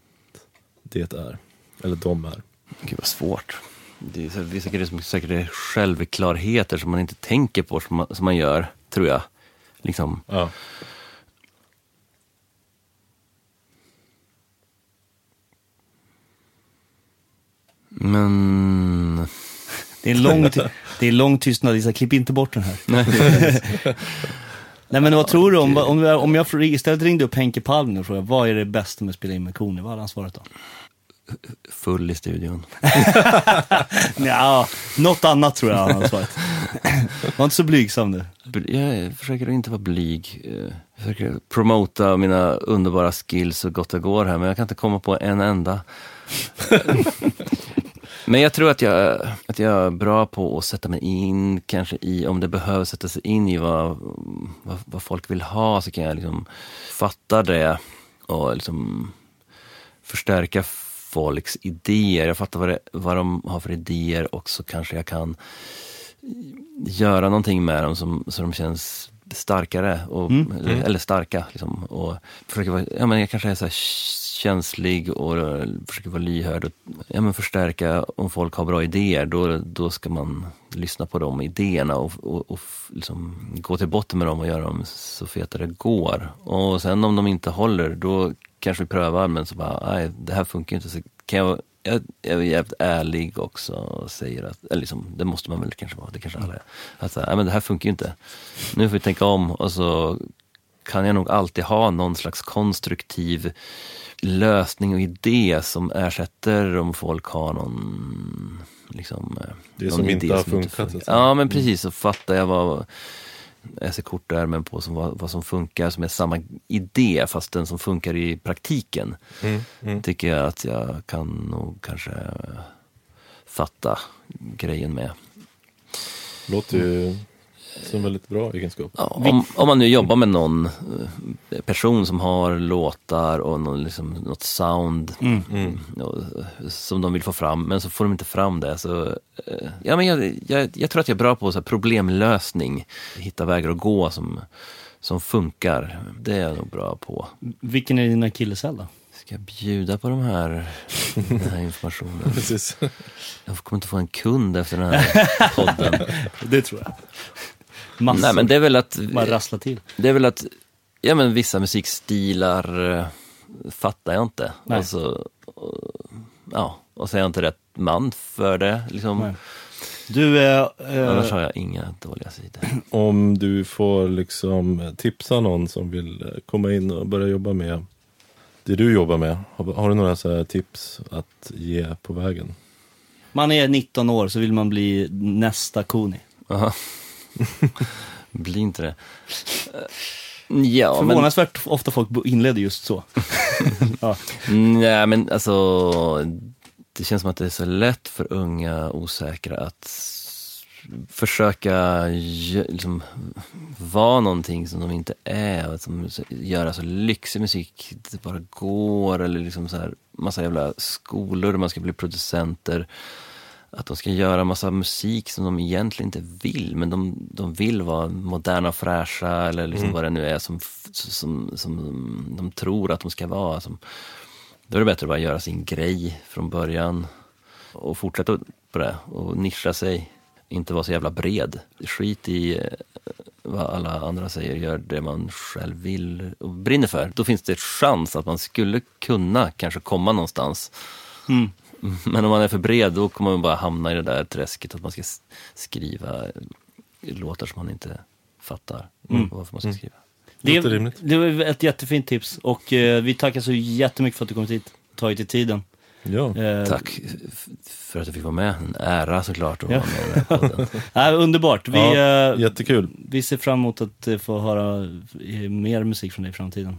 det är? Eller de är? Gud vad svårt. Det är vissa grejer som säkert är självklarheter som man inte tänker på som man, som man gör, tror jag. Liksom. Ja. Men... det är lång, ty- det är lång tystnad, Lisa, klipp inte bort den här. Nej. Nej men vad tror du om, om, jag- om jag istället ringde upp Henke Palm nu och frågade vad är det bästa med att spela in med hade han svarat då? Full i studion. <laughs> Ja, något annat tror jag han hade svarat. Var inte så blygsam nu. Jag försöker inte vara blyg. Eh, Jag försöker promota mina underbara skills så gott det går här, men jag kan inte komma på en enda. <laughs> men jag tror att jag, att jag är bra på att sätta mig in, kanske i, om det behöver sätta sig in i vad, vad, vad folk vill ha, så kan jag liksom fatta det och liksom förstärka folks idéer. Jag fattar vad, det, vad de har för idéer och så kanske jag kan göra någonting med dem som, så de känns starkare, och, eller, eller starka. Liksom, och försöka vara, ja, men jag kanske är så känslig och eh, försöker vara lyhörd och ja, men förstärka om folk har bra idéer. Då, då ska man lyssna på de idéerna och, och, och liksom gå till botten med dem och göra dem så feta det går. Och sen om de inte håller, då kanske vi prövar men så bara, nej det här funkar inte. Så kan jag, jag, jag är jävligt ärlig också och säger att, eller liksom, det måste man väl kanske vara, det kanske alla är. Att så här, nej men det här funkar ju inte. Nu får vi tänka om och så kan jag nog alltid ha någon slags konstruktiv lösning och idé som ersätter om folk har någon liksom, eh, Det någon som inte har funkat, säga. Ja men precis, så fattar jag vad jag ser kortärmen på som, vad, vad som funkar, som är samma idé fast den som funkar i praktiken. Mm, mm. Tycker jag att jag kan nog kanske eh, fatta grejen med. Låter ju som väldigt bra egenskap. Ja, om, om man nu jobbar med någon eh, person som har låtar och någon, liksom, något sound Mm. och, som de vill få fram, men så får de inte fram det. Så, eh, ja, men jag, jag, jag tror att jag är bra på så här, problemlösning, hitta vägar att gå som, som funkar. Det är jag nog bra på. Vilken är din akilleshäl då? Ska jag bjuda på de här, den här informationen? <laughs> Precis. Jag kommer inte få en kund efter den här podden. <laughs> Det tror jag. Massor. Nej men det är väl att Bara rassla till. Det är väl att, ja men vissa musikstilar eh, fattar jag inte. Nej. Och så, och, ja, och så är jag inte rätt man för det. Liksom. Nej. Du, eh, eh, Annars har jag inga dåliga sidor. <clears throat> Om du får liksom tipsa någon som vill eh, komma in och börja jobba med det du jobbar med. Har, har du några så här tips att ge på vägen? man är 19 år så vill man bli nästa Koni. <laughs> Blir inte det. Ja, men, Förvånansvärt ofta folk inleder just så. <laughs> ja. nej, men alltså, det känns som att det är så lätt för unga osäkra att försöka liksom, vara någonting som de inte är. och Som, s- göra så lyxig musik det bara går. Eller liksom så här, massa jävla skolor där man ska bli producenter. Att de ska göra massa musik som de egentligen inte vill, men de, de vill vara moderna och fräscha eller liksom vad det nu är som, som, som de tror att de ska vara. Som, då är det bättre att bara göra sin grej från början och fortsätta på det och nischa sig. Inte vara så jävla bred. Skit i eh, vad alla andra säger, gör det man själv vill och brinner för. Då finns det chans att man skulle kunna kanske komma någonstans. Mm. <laughs> Men om man är för bred då kommer man bara hamna i det där träsket att man ska skriva eh, låtar som man inte fattar varför man ska skriva. Det, rimligt. det var ett jättefint tips och eh, vi tackar så jättemycket för att du kommit hit, tagit dig tiden. Ja. Eh, Tack för att jag fick vara med. En ära såklart att Ja. vara med i den här podden. <laughs> nej, underbart. Vi, ja, eh, jättekul. vi ser fram emot att eh, få höra mer musik från dig i framtiden.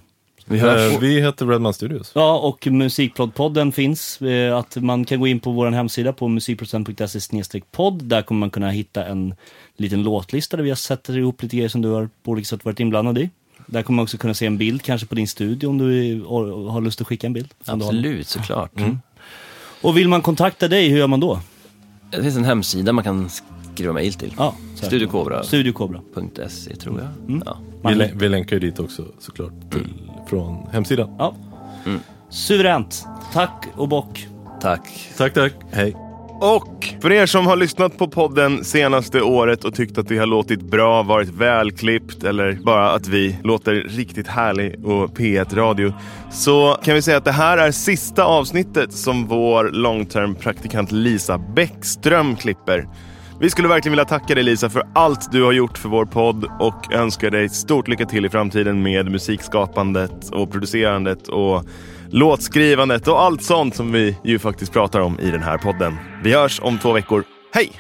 Vi hörs. Eh, Vi heter Redman Studios. Ja, och Musikploddpodden finns. Eh, Att man kan gå in på vår hemsida på musikproducent.se podd. Där kommer man kunna hitta en liten låtlista där vi har satt ihop lite grejer som du har på olika sätt varit inblandad i. Där kommer man också kunna se en bild kanske på din studio om du har lust att skicka en bild. Absolut, såklart. Och vill man kontakta dig, hur gör man då? Det finns en hemsida man kan skriva mejl till. Ja. Studiokobra.se tror jag. Ja. Vi, Man- lä- vi länkar ju dit också såklart till, från hemsidan. Ja. Suveränt. Tack och bock. Tack. Tack, tack. Hej. Och för er som har lyssnat på podden senaste året och tyckt att det har låtit bra, varit välklippt eller bara att vi låter riktigt härlig och P1-radio så kan vi säga att det här är sista avsnittet som vår long term praktikant Lisa Bäckström klipper. Vi skulle verkligen vilja tacka dig Lisa för allt du har gjort för vår podd och önskar dig stort lycka till i framtiden med musikskapandet och producerandet och låtskrivandet och allt sånt som vi ju faktiskt pratar om i den här podden. Vi hörs om två veckor. Hej!